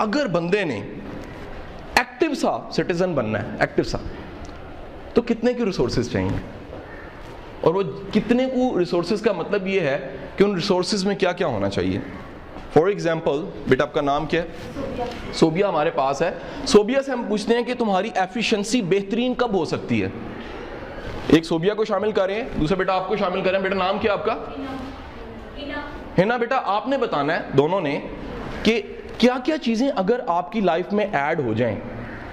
اگر بندے نے ایکٹیو سا سٹیزن بننا ہے ایکٹیو سا تو کتنے کی ریسورسز چاہیے؟ اور وہ کتنے کو ریسورسز کا مطلب یہ ہے کہ ان ریسورسز میں کیا کیا ہونا چاہیے؟ فار ایگزامپل بیٹا آپ کا نام کیا ہے؟ سوبیا۔ ہمارے پاس ہے۔ سوبیا سے ہم پوچھتے ہیں کہ تمہاری ایفیشنسی بہترین کب ہو سکتی ہے؟ ایک سوبیا کو شامل کریں دوسرا بیٹا آپ کو شامل کریں بیٹا نام کیا آپ کا؟ ہے نا بیٹا آپ نے بتانا ہے دونوں نے کہ کیا کیا چیزیں اگر آپ کی لائف میں ایڈ ہو جائیں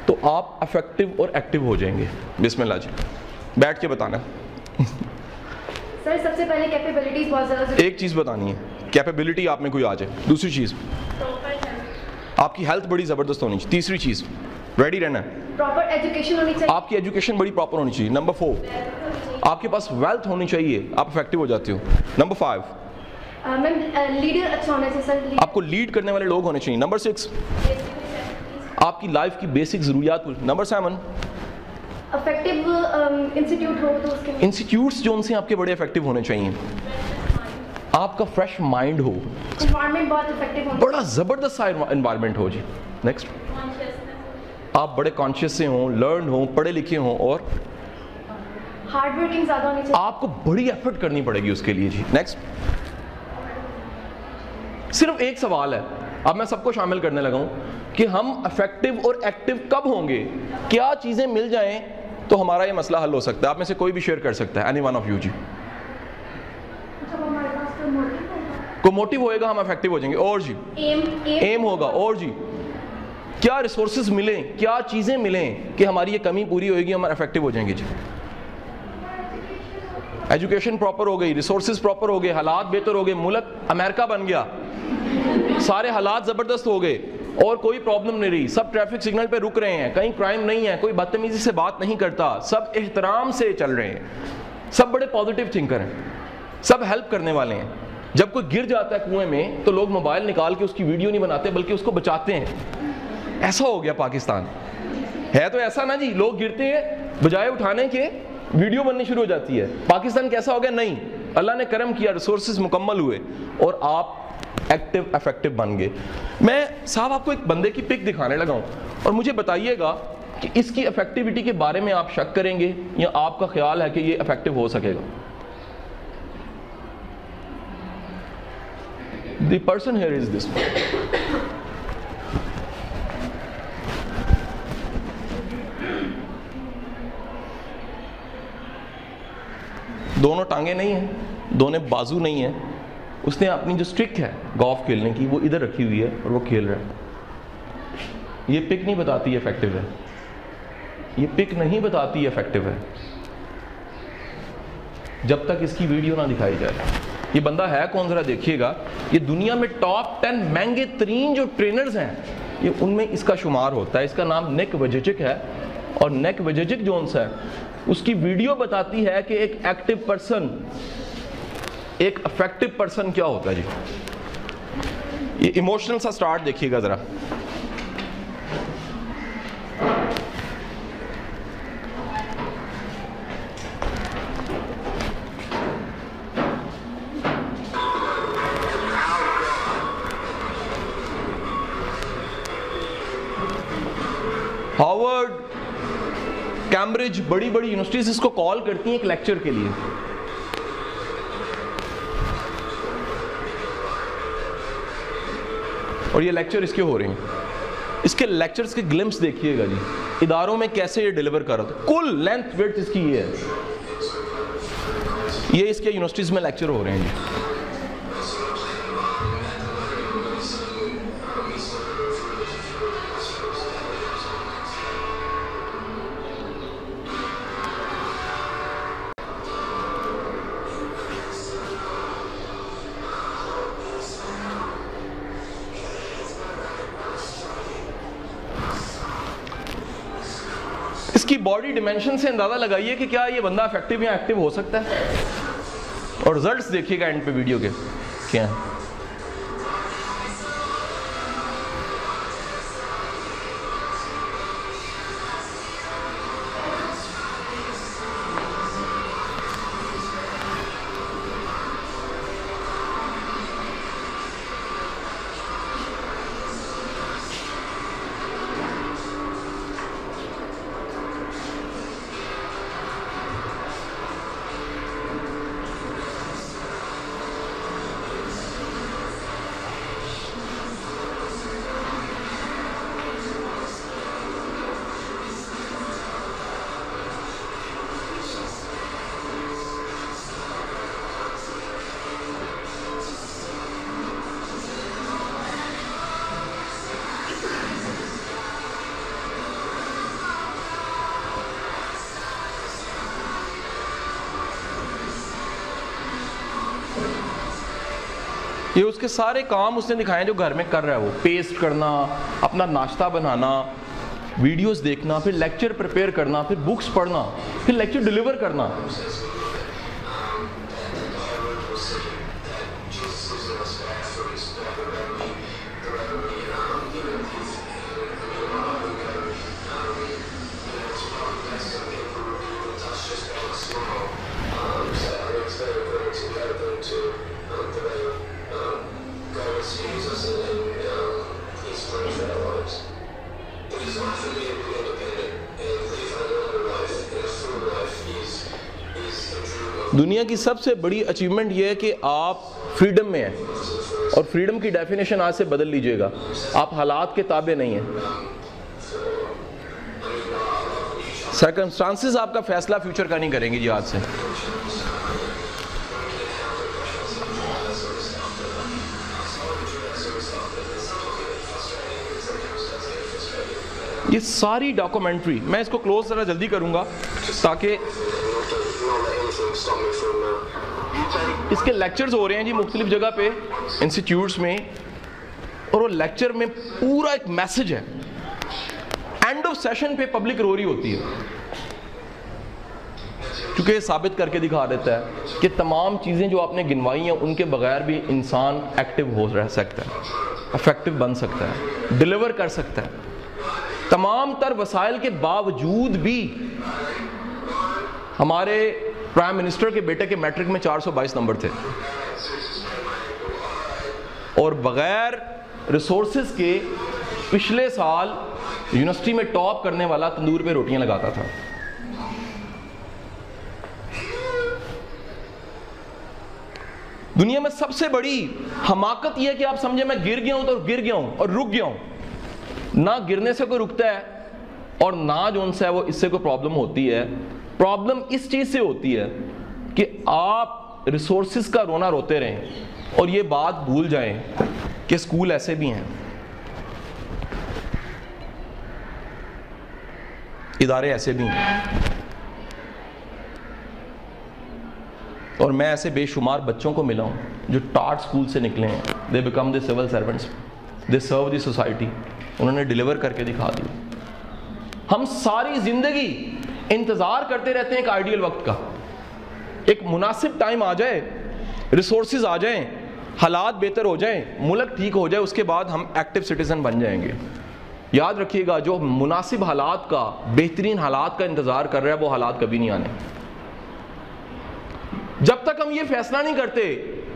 تو آپ افیکٹو اور ایکٹیو ہو جائیں گے؟ بسم اللہ جی۔ بیٹھ کے بتانا۔ سر سب سے پہلے کیپیبلٹیز بہت زیادہ ایک چیز بتانی ہے۔ کیپیبلٹی آپ میں کوئی آ جائے۔ دوسری چیز۔ آپ کی ہیلتھ بڑی زبردست ہونی چاہیے۔ تیسری چیز۔ ریڈی رہنا۔ ہے پراپر ایجوکیشن ہونی چاہیے۔ آپ کی ایجوکیشن بڑی پراپر ہونی چاہیے۔ نمبر فور آپ کے پاس ویلتھ ہونی چاہیے۔ آپ افیکٹو ہو جاتے ہو۔ نمبر فائیو میم لیڈر اچھا ہونا چاہیے سر آپ کو لیڈ کرنے والے لوگ ہونے چاہیے۔ نمبر سکس آپ کی لائف کی بیسک ضروریات نمبر سیون افیکٹو انسٹیٹیوٹ ہو تو اس کے انسٹیٹیوٹس جو ان سے آپ کے بڑے افیکٹو ہونے چاہیے۔ آپ کا فریش مائنڈ ہو۔ انوائرمنٹ بہت افیکٹو ہونا بڑا زبردست انوائرمنٹ ہو جی۔ نیکسٹ آپ بڑے کانشیس سے ہوں لرن ہوں پڑھے لکھے ہوں اور ہارڈ ورکنگ زیادہ ہونی چاہیے۔ آپ کو بڑی ایفرٹ کرنی پڑے گی اس کے لیے جی۔ نیکسٹ صرف ایک سوال ہے۔ اب میں سب کو شامل کرنے لگا ہوں کہ ہم افیکٹو اور ایکٹیو کب ہوں گے؟ کیا چیزیں مل جائیں تو ہمارا یہ مسئلہ حل ہو سکتا ہے؟ آپ میں سے کوئی بھی شیئر کر سکتا ہے اینی ون آف یو جی۔ کو موٹیو ہوئے گا ہم افیکٹو ہو جائیں گے۔ اور جی۔ ایم ایم ہوگا۔ اور جی۔ کیا ریسورسز ملیں؟ کیا چیزیں ملیں کہ ہماری یہ کمی پوری ہوئے گی ہم افیکٹو ہو جائیں گے جی۔ ایجوکیشن پراپر ہو گئی ریسورسز پراپر ہو گئے، حالات بہتر ہو گئے، ملک امریکہ بن گیا۔ سارے حالات زبردست ہو گئے اور کوئی پرابلم نہیں رہی۔ سب ٹریفک سگنل پہ رک رہے ہیں، کہیں کرائم نہیں ہے، کوئی بدتمیزی سے بات نہیں کرتا۔ سب احترام سے چل رہے ہیں۔ سب بڑے پازیٹیو تھنکر ہیں۔ سب ہیلپ کرنے والے ہیں۔ جب کوئی گر جاتا ہے کنویں میں تو لوگ موبائل نکال کے اس کی ویڈیو نہیں بناتے، بلکہ اس کو بچاتے ہیں۔ ایسا ہو گیا پاکستان۔ ہے تو ایسا نا جی لوگ گرتے ہیں بجائے اٹھانے کے۔ ویڈیو بننی شروع ہو جاتی ہے۔ پاکستان کیسا ہو گیا؟ نہیں۔ اللہ نے کرم کیا ریسورسز مکمل ہوئے اور آپ ایکٹیو افیکٹو بن گئے۔ میں صاحب آپ کو ایک بندے کی پک دکھانے لگا ہوں اور مجھے بتائیے گا کہ اس کی افیکٹیوٹی کے بارے میں آپ شک کریں گے یا آپ کا خیال ہے کہ یہ افیکٹو ہو سکے گا؟ دی پرسن ہیئر از دس دونوں ٹانگیں نہیں ہیں، دونوں بازو نہیں ہیں۔ اس نے اپنی جو سٹرک ہے گولف کھیلنے کی، وہ ادھر رکھی ہوئی ہے اور وہ کھیل رہا ہے۔ یہ پک نہیں بتاتی افیکٹو ہے۔ یہ پک نہیں بتاتی افیکٹو ہے۔ جب تک اس کی ویڈیو نہ دکھائی جائے۔ یہ بندہ ہے کون؟ ذرا دیکھیے گا۔ یہ دنیا میں ٹاپ ٹین مہنگے ترین جو ٹرینرز ہیں، یہ ان میں اس کا شمار ہوتا ہے۔ اس کا نام نیک وججک ہے اور نیک وججک جونس ہے۔ اس کی ویڈیو بتاتی ہے کہ ایک ایکٹیو پرسن ایک افیکٹو پرسن کیا ہوتا ہے جی؟ یہ ایموشنل سا سٹارٹ دیکھیے گا ذرا۔ بڑی بڑی یونیورسٹیز اس کو کال کرتی ہیں ایک لیکچر کے لیے۔ اور یہ لیکچر اس کے ہو رہے ہیں۔ اس کے لیکچرز کے گلمس دیکھیے گا جی۔ اداروں میں کیسے یہ ڈیلیور کر رہا تھا۔ کل لینتھ ویٹ اس کی یہ ہے۔ یہ اس کے یونیورسٹیز میں لیکچر ہو رہے ہیں جی۔ باڈی ڈیمینشن سے اندازہ لگائیے کہ کیا یہ بندہ افیکٹو یا ایکٹیو ہو سکتا ہے۔ اور رزلٹس دیکھیے گا اینڈ پہ ویڈیو کے۔ کیا ہیں یہ اس کے سارے کام اس نے دکھائے جو گھر میں کر رہا ہے وہ۔ پیسٹ کرنا، اپنا ناشتہ بنانا ویڈیوز دیکھنا، پھر لیکچر پریپیئر کرنا، پھر بکس پڑھنا، پھر لیکچر ڈیلیور کرنا۔ سب سے بڑی اچیومنٹ یہ ہے کہ آپ فریڈم میں ہیں اور فریڈم کی ڈیفینیشن آج سے بدل لیجیے گا۔ آپ حالات کے تابع نہیں ہیں۔ سرکمسٹانسز آپ کا فیصلہ فیوچر کا نہیں کریں گے جی آج سے۔ یہ ساری ڈاکومنٹری میں اس کو کلوز ذرا جلدی کروں گا تاکہ اس کے لیکچرز ہو رہے ہیں جی مختلف جگہ پہ انسٹیٹیوٹس میں، اور وہ لیکچر میں پورا ایک میسج ہے۔ اینڈ آف سیشن پہ پبلک روری ہوتی ہے۔ کیونکہ یہ ثابت کر کے دکھا دیتا ہے کہ تمام چیزیں جو آپ نے گنوائی ہیں، ان کے بغیر بھی انسان ایکٹیو ہو رہ سکتا ہے افیکٹو بن سکتا ہے ڈیلیور کر سکتا ہے۔ تمام تر وسائل کے باوجود بھی ہمارے پرائم منسٹر کے بیٹے کے میٹرک میں چار سو بائیس نمبر تھے۔ اور بغیر ریسورسز کے پچھلے سال یونیورسٹی میں ٹاپ کرنے والا تندور پہ روٹیاں لگاتا تھا۔ دنیا میں سب سے بڑی حماقت یہ ہے کہ آپ سمجھے میں گر گیا ہوں تو گر گیا ہوں اور رک گیا ہوں۔ نہ گرنے سے کوئی رکتا ہے اور نہ جو ان سے وہ اس سے کوئی پرابلم ہوتی ہے۔ پرابلم اس چیز سے ہوتی ہے کہ آپ ریسورسز کا رونا روتے رہیں اور یہ بات بھول جائیں کہ اسکول ایسے بھی ہیں۔ ادارے ایسے بھی ہیں۔ اور میں ایسے بے شمار بچوں کو ملا ہوں جو ٹارٹ اسکول سے نکلے ہیں۔ They become the civil servants they serve the society انہوں نے ڈیلیور کر کے دکھا دی ہم ساری زندگی انتظار کرتے رہتے ہیں ایک آئیڈیل وقت کا۔ ایک مناسب ٹائم آ جائے ریسورسز آ جائیں، حالات بہتر ہو جائیں، ملک ٹھیک ہو جائے، اس کے بعد ہم ایکٹیو سٹیزن بن جائیں گے۔ یاد رکھیے گا، جو مناسب حالات کا، بہترین حالات کا انتظار کر رہا ہے، وہ حالات کبھی نہیں آنے۔ جب تک ہم یہ فیصلہ نہیں کرتے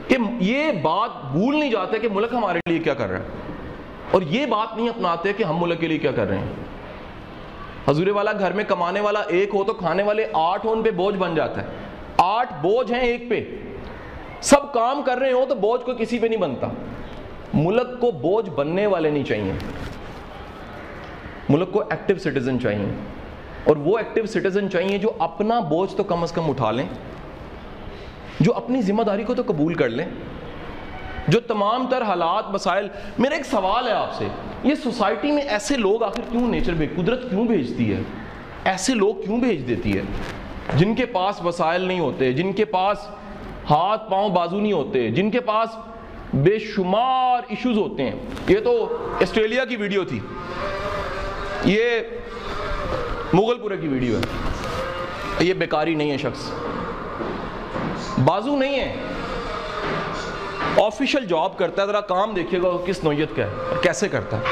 کہ یہ بات بھول نہیں جاتے کہ ملک ہمارے لیے کیا کر رہا ہے، اور یہ بات نہیں اپناتے کہ ہم ملک کے لیے کیا کر رہے ہیں۔ حضور والا گھر میں کمانے والا ایک ہو تو کھانے والے آٹھ ہو، ان پہ بوجھ بن جاتا ہے۔ آٹھ بوجھ ہیں ایک پہ۔ سب کام کر رہے ہو تو بوجھ کو کسی پہ نہیں بنتا۔ ملک کو بوجھ بننے والے نہیں چاہیے۔ ملک کو ایکٹیو سٹیزن چاہیے۔ اور وہ ایکٹیو سٹیزن چاہیے جو اپنا بوجھ تو کم از کم اٹھا لیں۔ جو اپنی ذمہ داری کو تو قبول کر لیں۔ جو تمام تر حالات، مسائل، میرا ایک سوال ہے آپ سے۔ یہ سوسائٹی میں ایسے لوگ آخر کیوں نیچر بھیج قدرت کیوں بھیجتی ہے؟ ایسے لوگ کیوں بھیج دیتی ہے؟ جن کے پاس وسائل نہیں ہوتے، جن کے پاس ہاتھ پاؤں بازو نہیں ہوتے، جن کے پاس بے شمار ایشوز ہوتے ہیں۔ یہ تو آسٹریلیا کی ویڈیو تھی۔ یہ مغل پورے کی ویڈیو ہے۔ یہ بیکاری نہیں ہے شخص۔ بازو نہیں ہے۔ آفیشل جاب کرتا ہے، ذرا کام دیکھیے گا کس نوعیت کا ہے اور کیسے کرتا ہے۔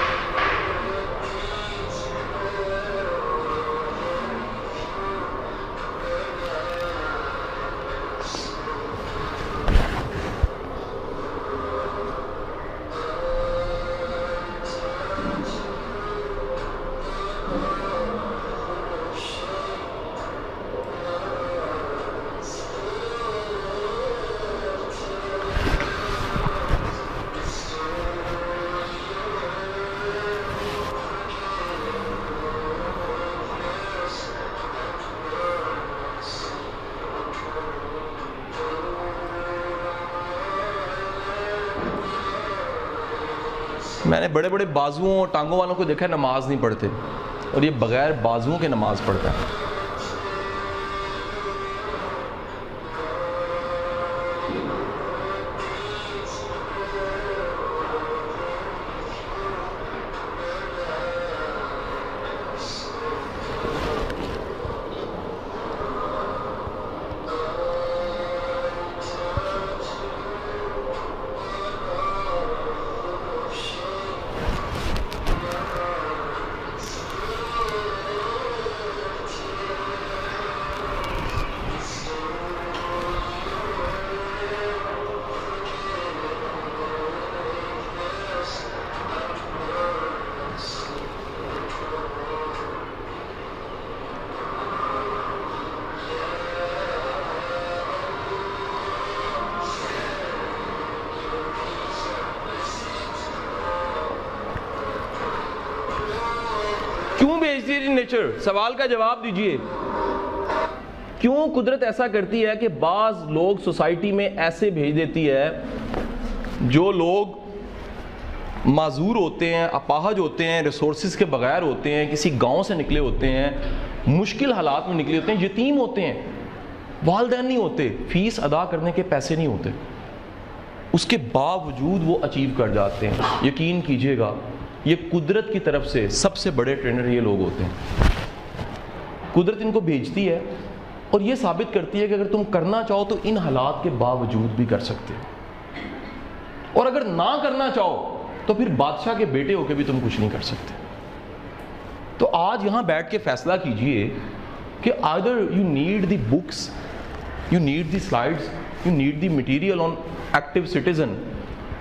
بڑے بڑے بازوؤں اور ٹانگوں والوں کو دیکھا نماز نہیں پڑھتے۔ اور یہ بغیر بازوؤں کے نماز پڑھتا ہے۔ سوال کا جواب دیجیے۔ کیوں قدرت ایسا کرتی ہے کہ بعض لوگ سوسائٹی میں ایسے بھیج دیتی ہے جو لوگ معذور ہوتے ہیں، اپاہج ہوتے ہیں ریسورسز کے بغیر ہوتے ہیں، کسی گاؤں سے نکلے ہوتے ہیں، مشکل حالات میں نکلے ہوتے ہیں، یتیم ہوتے ہیں۔ والدین نہیں ہوتے، فیس ادا کرنے کے پیسے نہیں ہوتے۔ اس کے باوجود وہ اچیو کر جاتے ہیں۔ یقین کیجیے گا، یہ قدرت کی طرف سے سب سے بڑے ٹرینر یہ لوگ ہوتے ہیں۔ قدرت ان کو بھیجتی ہے اور یہ ثابت کرتی ہے کہ اگر تم کرنا چاہو تو ان حالات کے باوجود بھی کر سکتے ہو۔ اور اگر نہ کرنا چاہو تو پھر بادشاہ کے بیٹے ہو کے بھی تم کچھ نہیں کر سکتے۔ تو آج یہاں بیٹھ کے فیصلہ کیجیے کہ either you need the books you need the slides you need the material on active citizen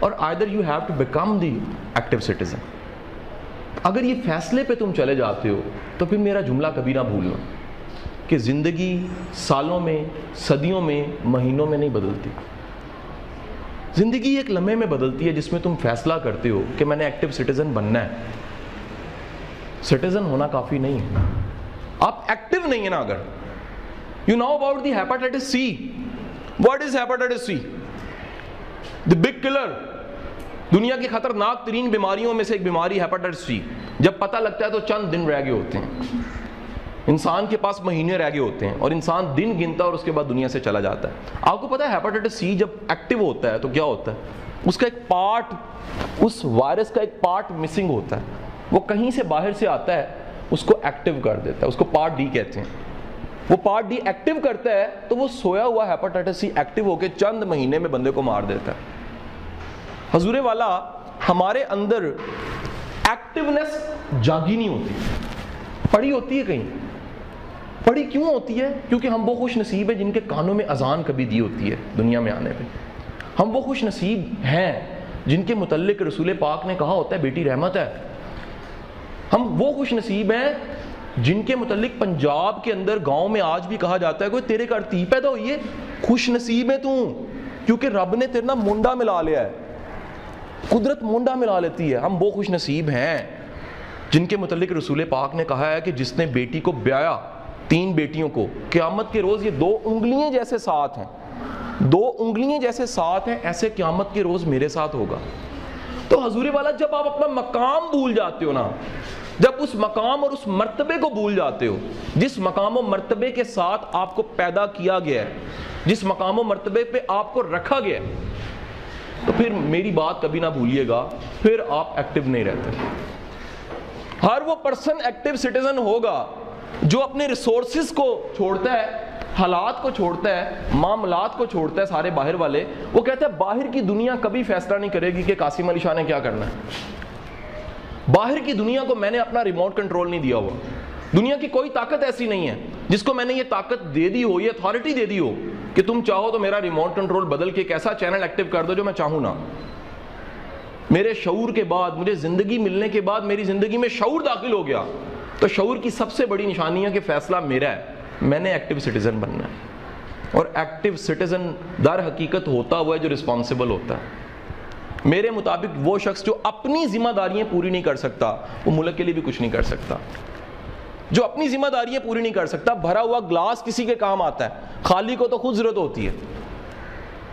اور either you have to become the active citizen اگر یہ فیصلے پہ تم چلے جاتے ہو، تو پھر میرا جملہ کبھی نہ بھولنا کہ زندگی سالوں میں، صدیوں میں، مہینوں میں نہیں بدلتی۔ زندگی ایک لمحے میں بدلتی ہے جس میں تم فیصلہ کرتے ہو کہ میں نے ایکٹیو سٹیزن بننا ہے۔ سٹیزن ہونا کافی نہیں ہے۔ آپ ایکٹیو نہیں ہیں نا اگر۔ You know about the hepatitis C what is hepatitis C the big killer دنیا کی خطرناک ترین بیماریوں میں سے ایک بیماری ہیپاٹائٹس سی۔ جب پتہ لگتا ہے تو چند دن رہ گئے ہوتے ہیں۔ انسان کے پاس مہینے رہ گئے ہوتے ہیں اور انسان دن گنتا اور اس کے بعد دنیا سے چلا جاتا ہے۔ آپ کو پتا ہے ہیپاٹائٹس سی جب ایکٹیو ہوتا ہے تو کیا ہوتا ہے؟ اس کا ایک پارٹ، اس وائرس کا ایک پارٹ مسنگ ہوتا ہے۔ وہ کہیں سے باہر سے آتا ہے، اس کو ایکٹیو کر دیتا ہے، اس کو پارٹ ڈی کہتے ہیں۔ وہ پارٹ ڈی ایکٹیو کرتا ہے تو وہ سویا ہوا ہیپاٹائٹس سی ایکٹیو ہو کے چند مہینے میں بندے کو مار دیتا ہے۔ حضور والا ہمارے اندر ایکٹیونیس جاگی نہیں ہوتی۔ پڑی ہوتی ہے کہیں۔ پڑی کیوں ہوتی ہے؟ کیونکہ ہم وہ خوش نصیب ہیں جن کے کانوں میں اذان کبھی دی ہوتی ہے دنیا میں آنے پہ۔ ہم وہ خوش نصیب ہیں جن کے متعلق رسول پاک نے کہا ہوتا ہے، بیٹی رحمت ہے۔ ہم وہ خوش نصیب ہیں جن کے متعلق پنجاب کے اندر گاؤں میں آج بھی کہا جاتا ہے کوئی تیرے گھر تی پیدا ہوئی ہے خوش نصیب ہے تو، کیونکہ رب نے تیرنا منڈا ملا لیا ہے۔ قدرت منڈا ملا لیتی ہے۔ ہم وہ خوش نصیب ہیں۔ جن کے متعلق رسول پاک نے کہا ہے کہ جس نے بیٹی کو بیایا، تین بیٹیوں کو، قیامت کے روز یہ دو انگلیاں جیسے ساتھ ہیں۔ دو انگلیاں جیسے ساتھ ہیں، ایسے قیامت کے روز میرے ساتھ ہوگا۔ تو حضور والا جب آپ اپنا مقام بھول جاتے ہو نا، جب اس مقام اور اس مرتبے کو بھول جاتے ہو، جس مقام و مرتبے کے ساتھ آپ کو پیدا کیا گیا ہے، جس مقام و مرتبے پہ آپ کو رکھا گیا ہے تو پھر میری بات کبھی نہ بھولیے گا، پھر آپ ایکٹیو نہیں رہتے۔ ہر وہ پرسن ایکٹیو سٹیزن ہوگا جو اپنے ریسورسز کو چھوڑتا ہے، حالات کو چھوڑتا ہے، معاملات کو چھوڑتا ہے سارے باہر والے، وہ کہتا ہے باہر کی دنیا کبھی فیصلہ نہیں کرے گی کہ قاسم علی شاہ نے کیا کرنا ہے۔ باہر کی دنیا کو میں نے اپنا ریموٹ کنٹرول نہیں دیا ہوا۔ دنیا کی کوئی طاقت ایسی نہیں ہے۔ جس کو میں نے یہ طاقت دے دی ہو، یہ اتھارٹی دے دی ہو کہ تم چاہو تو میرا ریموٹ کنٹرول بدل کے ایک ایسا چینل ایکٹیو کر دو جو میں چاہوں نا میرے شعور کے بعد، مجھے زندگی ملنے کے بعد میری زندگی میں شعور داخل ہو گیا۔ تو شعور کی سب سے بڑی نشانی ہے کہ فیصلہ میرا ہے۔ میں نے ایکٹیو سٹیزن بننا ہے۔ اور ایکٹیو سٹیزن در حقیقت ہوتا ہوا ہے جو رسپانسبل ہوتا ہے۔ میرے مطابق وہ شخص جو اپنی ذمہ داریاں پوری نہیں کر سکتا، وہ ملک کے لیے بھی کچھ نہیں کر سکتا۔ جو اپنی ذمہ داریاں پوری نہیں کر سکتا بھرا ہوا گلاس کسی کے کام آتا ہے۔ خالی کو تو خود ضرورت ہوتی ہے۔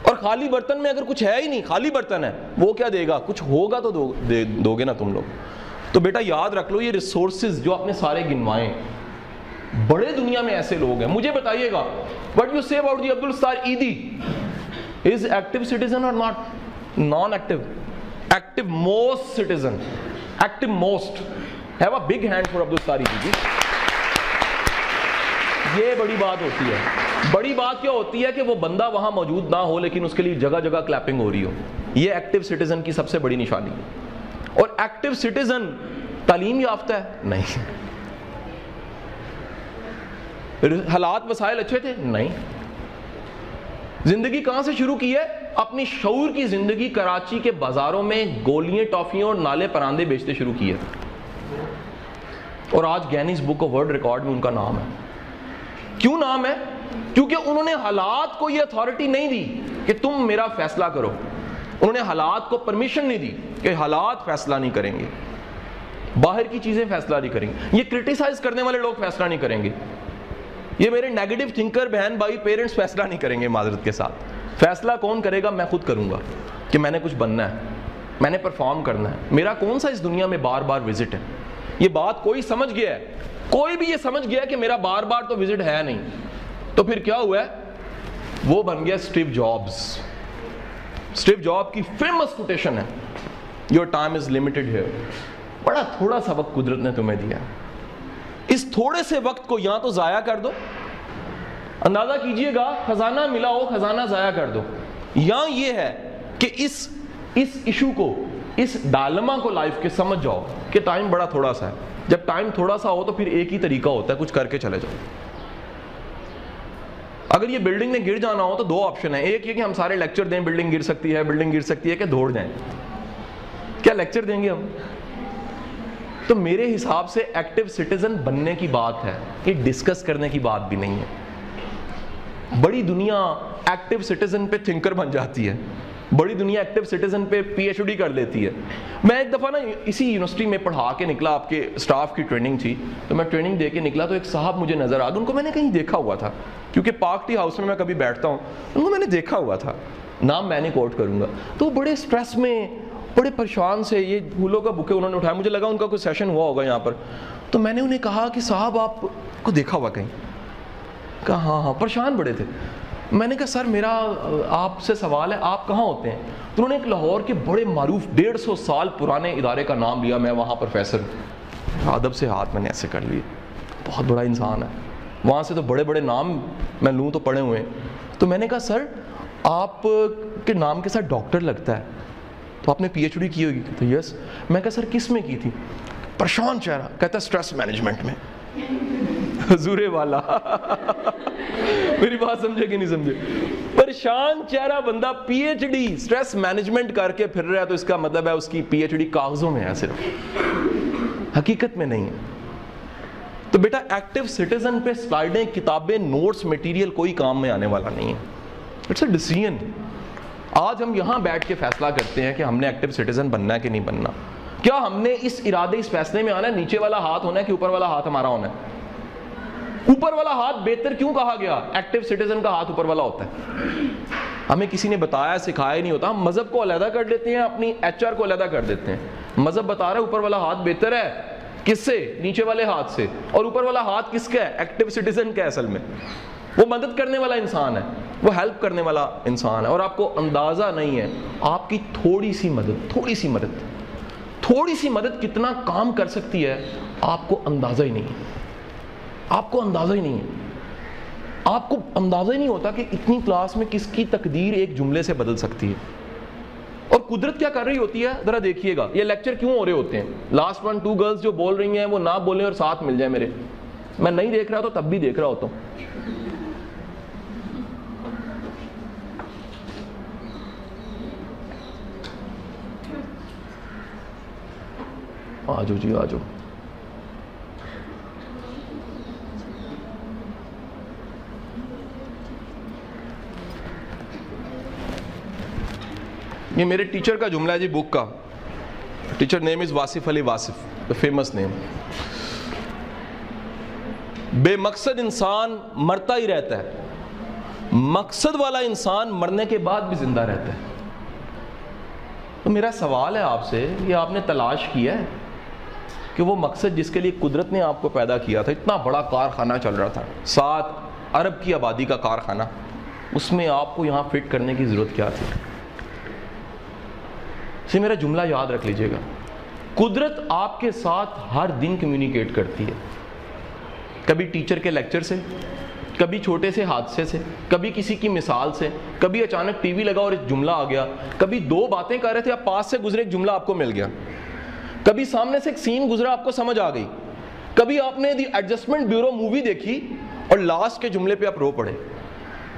اور خالی برتن میں اگر کچھ ہے ہی نہیں خالی برتن ہے وہ کیا دے گا؟ کچھ ہوگا تو دو دے, دو گے نا تم لوگ۔ تو بیٹا یاد رکھ لو یہ ریسورسز جو آپ نے سارے گنوائے بڑے دنیا میں ایسے لوگ ہیں۔ مجھے بتائیے گا what you see about the Abdul Sattar Edhi is active citizen اور not non active active most citizen active most have a big hand for Abdul ji یہ بڑی بات ہوتی ہے۔ بڑی بات کیا ہوتی ہے کہ وہ بندہ وہاں موجود نہ ہو، لیکن اس کے لیے جگہ جگہ کلیپنگ ہو رہی ہو۔ یہ ایکٹیو سٹیزن کی سب سے بڑی نشانی ہے۔ اور ایکٹیو سٹیزن تعلیم یافتہ ہے؟ نہیں۔ حالات وسائل اچھے تھے؟ نہیں۔ زندگی کہاں سے شروع کی ہے؟ اپنی شعور کی زندگی کراچی کے بازاروں میں گولیاں ٹافیوں اور نالے پراندے بیچتے شروع کیے۔ اور آج Guinness book of world record میں ان کا نام ہے۔ کیوں نام ہے؟ کیونکہ انہوں نے حالات کو یہ اتھارٹی نہیں دی کہ تم میرا فیصلہ کرو۔ انہوں نے حالات کو پرمیشن نہیں دی کہ حالات فیصلہ نہیں کریں گے۔ باہر کی چیزیں فیصلہ نہیں کریں گے۔ یہ کرٹیسائز کرنے والے لوگ فیصلہ نہیں کریں گے۔ یہ میرے نیگیٹو تھنکر بہن بھائی پیرنٹس فیصلہ نہیں کریں گے معذرت کے ساتھ۔ فیصلہ کون کرے گا؟ میں خود کروں گا کہ میں نے کچھ بننا ہے۔ میں نے پرفارم کرنا ہے۔ میرا کون سا اس دنیا میں بار بار وزٹ ہے؟ یہ بات کوئی سمجھ گیا ہے۔ کوئی بھی یہ سمجھ گیا کہ میرا بار بار تو وزٹ ہے نہیں۔ تو پھر کیا ہوا ہے؟ وہ بن گیا اسٹیو جابس اسٹیو جاب کی فیمس کوٹیشن ہے۔ یور ٹائم از لمیٹڈ ہے بڑا تھوڑا سا وقت قدرت نے تمہیں دیا۔ اس تھوڑے سے وقت کو یا تو ضائع کر دو۔ اندازہ کیجیے گا، خزانہ ملا ہو، خزانہ ضائع کر دو۔ یا یہ ہے کہ اس اس ایشو کو اس ڈالما کو لائف کے سمجھ جاؤ کہ ٹائم بڑا تھوڑا سا ہے۔ جب ٹائم تھوڑا سا ہو تو پھر ایک ہی طریقہ ہوتا ہے، کچھ کر کے چلے جاؤ۔ اگر یہ بلڈنگ نے گر جانا ہو تو دو آپشن ہیں۔ ایک یہ کہ ہم سارے لیکچر دیں بلڈنگ گر سکتی ہے بلڈنگ گر سکتی ہے کہ دوڑ جائیں۔ کیا لیکچر دیں گے ہم؟ تو میرے حساب سے ایکٹیو سٹیزن بننے کی بات ہے یہ ڈسکس کرنے کی بات بھی نہیں ہے۔ بڑی دنیا ایکٹیو سٹیزن پہ تھنکر بن جاتی ہے۔ بڑی دنیا ایکٹیو سٹیزن پہ پی ایچ ڈی کر لیتی ہے۔ میں ایک دفعہ نا اسی یونیورسٹی میں پڑھا کے نکلا، آپ کے اسٹاف کی ٹریننگ تھی۔ تو میں ٹریننگ دے کے نکلا تو ایک صاحب مجھے نظر آ گیا ان کو میں نے کہیں دیکھا ہوا تھا۔ کیونکہ پارک ٹی ہاؤس میں میں کبھی بیٹھتا ہوں، ان کو میں نے دیکھا ہوا تھا۔ نام میں نے کوٹ کروں گا۔ تو بڑے اسٹریس میں، بڑے پریشان سے یہ پھولوں کا بکے انہوں نے اٹھایا۔ مجھے لگا ان کا کوئی سیشن ہوا ہوگا یہاں پر۔ تو میں نے انہیں کہا کہ صاحب، آپ کو دیکھا ہوا کہیں؟ کہا ہاں ہاں۔ پریشان بڑے تھے۔ میں نے کہا، سر، میرا، آپ سے سوال ہے، آپ کہاں ہوتے ہیں? تو انہوں نے ایک لاہور کے بڑے معروف ڈیڑھ سو سال پرانے ادارے کا نام لیا، میں وہاں پروفیسر ہوں۔ ادب سے ہاتھ میں نے ایسے کر لیے۔ بہت بڑا انسان ہے۔ وہاں سے تو بڑے بڑے نام میں لوں تو پڑے ہوئے ہیں۔ تو میں نے کہا، سر، آپ کے نام کے ساتھ ڈاکٹر لگتا ہے۔ تو آپ نے پی ایچ ڈی کی ہوگی؟ تو یس۔ میں کہا، سر، کس میں کی تھی؟ پریشان چہرہ، کہتا اسٹریس مینجمنٹ میں۔ حضورے والا۔ میری بات سمجھے کہ نہیں سمجھے؟ پریشان چہرہ بندہ P H D stress management کر کے پھر رہا ہے تو اس کا مطلب ہے اس کی پی ایچ ڈی کاغذوں میں ہے صرف۔ حقیقت میں نہیں ہے۔ تو بیٹا ایکٹیو سٹیزن پہ سلائڈیں کتابیں نوٹس میٹیریل کوئی کام میں آنے والا نہیں ہے۔ اٹس اے ڈیسیجن آج ہم یہاں بیٹھ کے فیصلہ کرتے ہیں کہ ہم نے ایکٹیو سٹیزن بننا ہے کہ نہیں بننا۔ کیا ہم نے اس ارادے، اس فیصلے میں آنا ہے؟ نیچے والا ہاتھ ہونا ہے کہ اوپر والا ہاتھ ہمارا ہونا ہے؟ اوپر والا ہاتھ بہتر کیوں کہا گیا؟ ایکٹیو سٹیزن کا ہاتھ اوپر والا ہوتا ہے۔ ہمیں کسی نے بتایا، سکھایا نہیں ہوتا۔ ہم مذہب کو علیحدہ کر دیتے ہیں، اپنی ایچ آر کو علیحدہ کر دیتے ہیں۔ مذہب بتا رہا ہے اوپر والا ہاتھ بہتر ہے۔ کس سے؟ نیچے والے ہاتھ سے۔ اور اوپر والا ہاتھ کس کا ہے؟ ایکٹیو سٹیزن کا اصل میں۔ وہ مدد کرنے والا انسان ہے۔ وہ ہیلپ کرنے والا انسان ہے۔ اور آپ کو اندازہ نہیں ہے۔ آپ کی تھوڑی سی مدد، تھوڑی سی مدد۔ تھوڑی سی مدد کتنا کام کر سکتی ہے، آپ کو اندازہ ہی نہیں ہے۔ آپ کو اندازہ ہی نہیں ہے۔ آپ کو اندازہ ہی نہیں ہوتا کہ اتنی کلاس میں کس کی تقدیر ایک جملے سے بدل سکتی ہے۔ اور قدرت کیا کر رہی ہوتی ہے؟ ذرا دیکھیے گا۔ یہ لیکچر کیوں ہو رہے ہوتے ہیں؟ لاسٹ ون ٹو گرلز جو بول رہی ہیں وہ نہ بولیں اور ساتھ مل جائیں میرے۔ میں نہیں دیکھ رہا تو تب بھی دیکھ رہا ہوتا ہوں۔ آ جاؤ جی آ جاؤ یہ میرے ٹیچر کا جملہ ہے جی بک کا۔ Teacher name is Wasif Ali Wasif famous name بے مقصد انسان مرتا ہی رہتا ہے۔ مقصد والا انسان مرنے کے بعد بھی زندہ رہتا ہے۔ تو میرا سوال ہے آپ سے، یہ آپ نے تلاش کیا ہے؟ کہ وہ مقصد جس کے لیے قدرت نے آپ کو پیدا کیا تھا، اتنا بڑا کارخانہ چل رہا تھا۔ سات ارب کی آبادی کا کارخانہ۔ اس میں آپ کو یہاں فٹ کرنے کی ضرورت کیا تھی؟ سے میرا جملہ یاد رکھ لیجیے گا۔ قدرت آپ کے ساتھ ہر دن کمیونیکیٹ کرتی ہے۔ کبھی ٹیچر کے لیکچر سے، کبھی چھوٹے سے حادثے سے، کبھی کسی کی مثال سے، کبھی اچانک ٹی وی لگا اور ایک جملہ آ گیا۔ کبھی دو باتیں کر رہے تھے آپ پاس سے گزرے ایک جملہ آپ کو مل گیا۔ کبھی سامنے سے ایک سین گزرا، آپ کو سمجھ آ گئی۔ کبھی آپ نے دی ایڈجسٹمنٹ بیورو مووی دیکھی اور لاسٹ کے جملے پہ آپ رو پڑے۔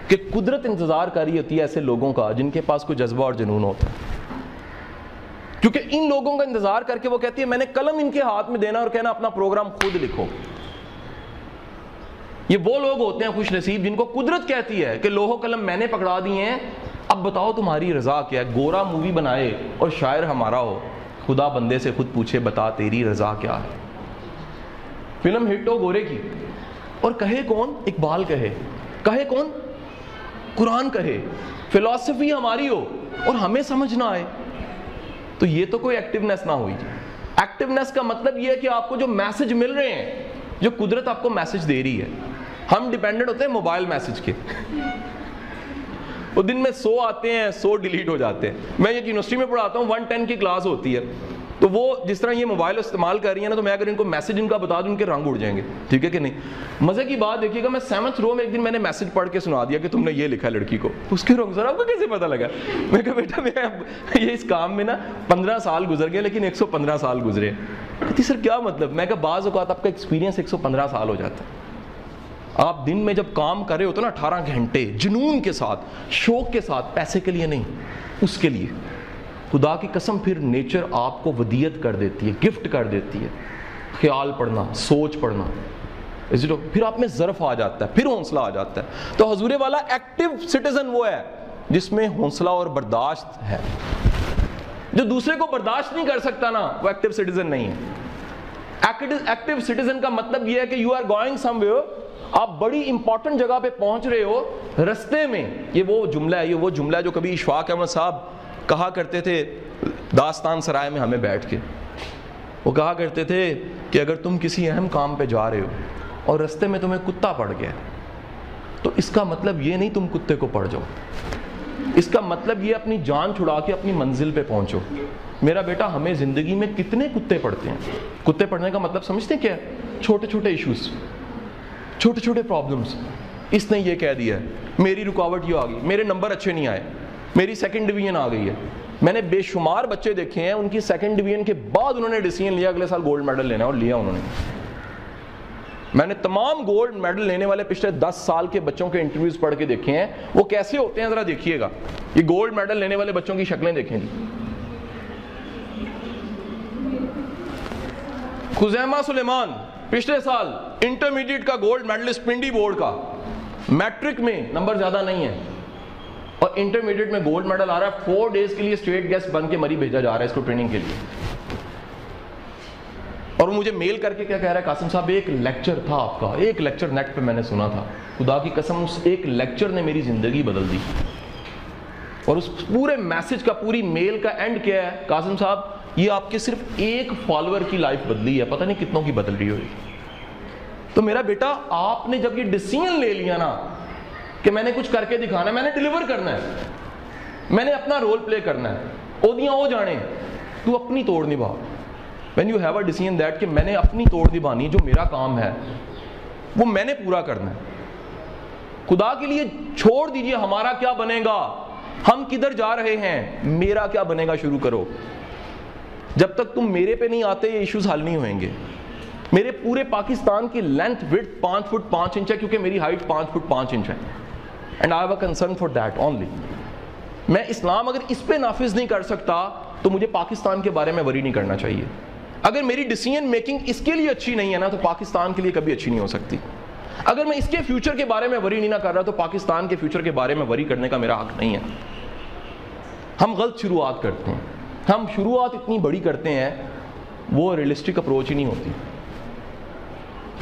کہ قدرت انتظار کر رہی ہوتی ہے ایسے لوگوں کا جن کے پاس کوئی جذبہ اور جنون ہوتا ہے۔ کیونکہ ان لوگوں کا انتظار کر کے وہ کہتی ہے، میں نے قلم ان کے ہاتھ میں دینا اور کہنا اپنا پروگرام خود لکھو۔ یہ وہ لوگ ہوتے ہیں خوش نصیب جن کو قدرت کہتی ہے کہ لوہو قلم میں نے پکڑا دیے ہیں، اب بتاؤ تمہاری رضا کیا ہے؟ گورا مووی بنائے اور شاعر ہمارا ہو۔ خدا بندے سے خود پوچھے، بتا تیری رضا کیا ہے؟ فلم ہٹ ہو گورے کی۔ اور کہے کون؟ اقبال کہے۔ کہے کون؟ قرآن کہے۔ فلاسفی ہماری ہو اور ہمیں سمجھ نہ آئے تو یہ تو کوئی ایکٹیونیس نہ ہوئی جی۔ ایکٹیونیس کا مطلب یہ ہے کہ آپ کو جو میسج مل رہے ہیں، جو قدرت آپ کو میسج دے رہی ہے۔ ہم ڈیپینڈنٹ ہوتے ہیں موبائل میسج کے۔ وہ دن میں سو آتے ہیں، سو ڈیلیٹ ہو جاتے ہیں۔ میں ایک یونیورسٹی میں پڑھاتا ہوں ون ٹین کی کلاس ہوتی ہے۔ تو وہ جس طرح یہ موبائل استعمال کر رہی ہیں نا، تو میں اگر ان کو میسج ان کا بتا دوں، ان کے رنگ اڑ جائیں گے۔ ٹھیک ہے کہ نہیں؟ مزے کی بات دیکھیے گا میں سیونتھ رو میں ایک دن میں نے میسج پڑھ کے سنا دیا کہ تم نے یہ لکھا لڑکی کو۔ اس کے رنگ، سر، آپ کو کیسے پتا لگا؟ میں کہا، بیٹا، میں یہ اس کام میں نا پندرہ سال گزر گئے، لیکن ایک سو پندرہ سال گزرے۔ کہتی، سر، کیا مطلب؟ میں کہا، بعض اوقات آپ کا ایکسپیرینس ایک سو پندرہ سال ہو جاتا ہے۔ آپ دن میں جب کام کر رہے ہوتے نا اٹھارہ گھنٹے جنون کے ساتھ، شوق کے ساتھ، پیسے کے لیے نہیں، اس کے لیے۔ خدا کی قسم پھر نیچر آپ کو ودیت کر دیتی ہے، گفٹ کر دیتی ہے۔ خیال پڑھنا، سوچ پڑھنا۔ پھر آپ میں ظرف آ جاتا ہے، پھر حوصلہ آ جاتا ہے۔ تو حضور والا ایکٹیو سٹیزن وہ ہے، جس میں حوصلہ اور برداشت ہے۔ جو دوسرے کو برداشت نہیں کر سکتا نا، وہ ایکٹیو سٹیزن نہیں ہے۔ ایکٹیو سٹیزن کا مطلب یہ ہے کہ you are going somewhere آپ بڑی امپورٹنٹ جگہ پہ پہنچ رہے ہو، رستے میں، یہ وہ جملہ ہے، یہ وہ جملہ ہے جو کبھی اشفاق احمد صاحب کہا کرتے تھے، داستان سرائے میں ہمیں بیٹھ کے۔ وہ کہا کرتے تھے کہ اگر تم کسی اہم کام پہ جا رہے ہو اور رستے میں تمہیں کتا پڑ گیا تو اس کا مطلب یہ نہیں تم کتے کو پڑ جاؤ۔ اس کا مطلب یہ اپنی جان چھڑا کے اپنی منزل پہ پہنچو۔ میرا بیٹا، ہمیں زندگی میں کتنے کتے پڑتے ہیں؟ کتے پڑنے کا مطلب سمجھتے ہیں کیا؟ چھوٹے چھوٹے ایشوز چھوٹے چھوٹے پرابلمس اس نے یہ کہہ دیا ہے، میری رکاوٹ یہ آ گئی، میرے نمبر اچھے نہیں آئے، میری سیکنڈ ڈویژن آ گئی ہے. میں نے بے شمار بچے دیکھے ہیں، ان کی سیکنڈ ڈویژن کے بعد انہوں نے ڈیسیجن لیا، اگلے سال گولڈ میڈل لینا اور لیا انہوں نے۔ میں نے تمام گولڈ میڈل لینے والے پچھلے دس سال کے بچوں کے انٹرویوز پڑھ کے دیکھے ہیں۔ وہ کیسے ہوتے ہیں ذرا دیکھیے گا۔ یہ گولڈ میڈل لینے والے بچوں کی شکلیں دیکھیں جی۔ خزیمہ سلیمان، پچھلے سال انٹرمیڈیٹ کا گولڈ میڈلسٹ پنڈی بورڈ کا. میٹرک میں نمبر زیادہ نہیں ہے. اور انٹرمیڈیٹ میں گولڈ میڈل آ رہا ہے. فور ڈیز کے لیے اسٹیٹ گیسٹ بن کے مری بھیجا جا رہا ہے اس کو ٹریننگ کے لیے. اور وہ مجھے میل کر کے کیا کہہ رہا ہے قاسم صاحب؟ ایک لیکچر تھا آپ کا. ایک لیکچر نیٹ پہ میں نے سنا تھا. خدا کی قسم اس ایک لیکچر نے میری زندگی بدل دی. اور اس پورے میسج کا، پوری میل کا اینڈ کیا ہے؟ قاسم صاحب، یہ آپ کے صرف ایک فالوور کی لائف بدلی ہے. پتہ نہیں کتنوں کی بدل رہی ہوئی تو میرا بیٹا، آپ نے جب یہ ڈسیزن لے لیا نا کہ میں نے کچھ کر کے دکھانا ہے، میں نے ڈیلیور کرنا ہے۔ میں نے اپنا رول پلے کرنا ہے۔ اودیاں وہ جانے۔ تو اپنی توڑ نبھا۔ When you have a decision that کہ میں نے اپنی توڑ نبھانی، جو میرا کام ہے، وہ میں نے پورا کرنا ہے۔ خدا کے لیے چھوڑ دیجیے، ہمارا کیا بنے گا؟ ہم کدھر جا رہے ہیں؟ میرا کیا بنے گا؟ شروع کرو۔ جب تک تم میرے پہ نہیں آتے، یہ ایشوز حل نہیں ہوئیں گے۔ میرے پورے پاکستان کی لینتھ وڈ پانچ فٹ پانچ انچ ہے کیونکہ میری ہائٹ پانچ فٹ پانچ انچ ہے۔ And I have a concern for that only میں اسلام اگر اس پہ نافذ نہیں کر سکتا تو مجھے پاکستان کے بارے میں وری نہیں کرنا چاہیے۔ اگر میری ڈیسیجن میکنگ اس کے لیے اچھی نہیں ہے نا تو پاکستان کے لیے کبھی اچھی نہیں ہو سکتی۔ اگر میں اس کے فیوچر کے بارے میں وری نہیں نہ کر رہا تو پاکستان کے فیوچر کے بارے میں وری کرنے کا میرا حق نہیں ہے۔ ہم غلط شروعات کرتے ہیں۔ ہم شروعات اتنی بڑی کرتے ہیں، وہ ریئلسٹک اپروچ ہی نہیں ہوتی۔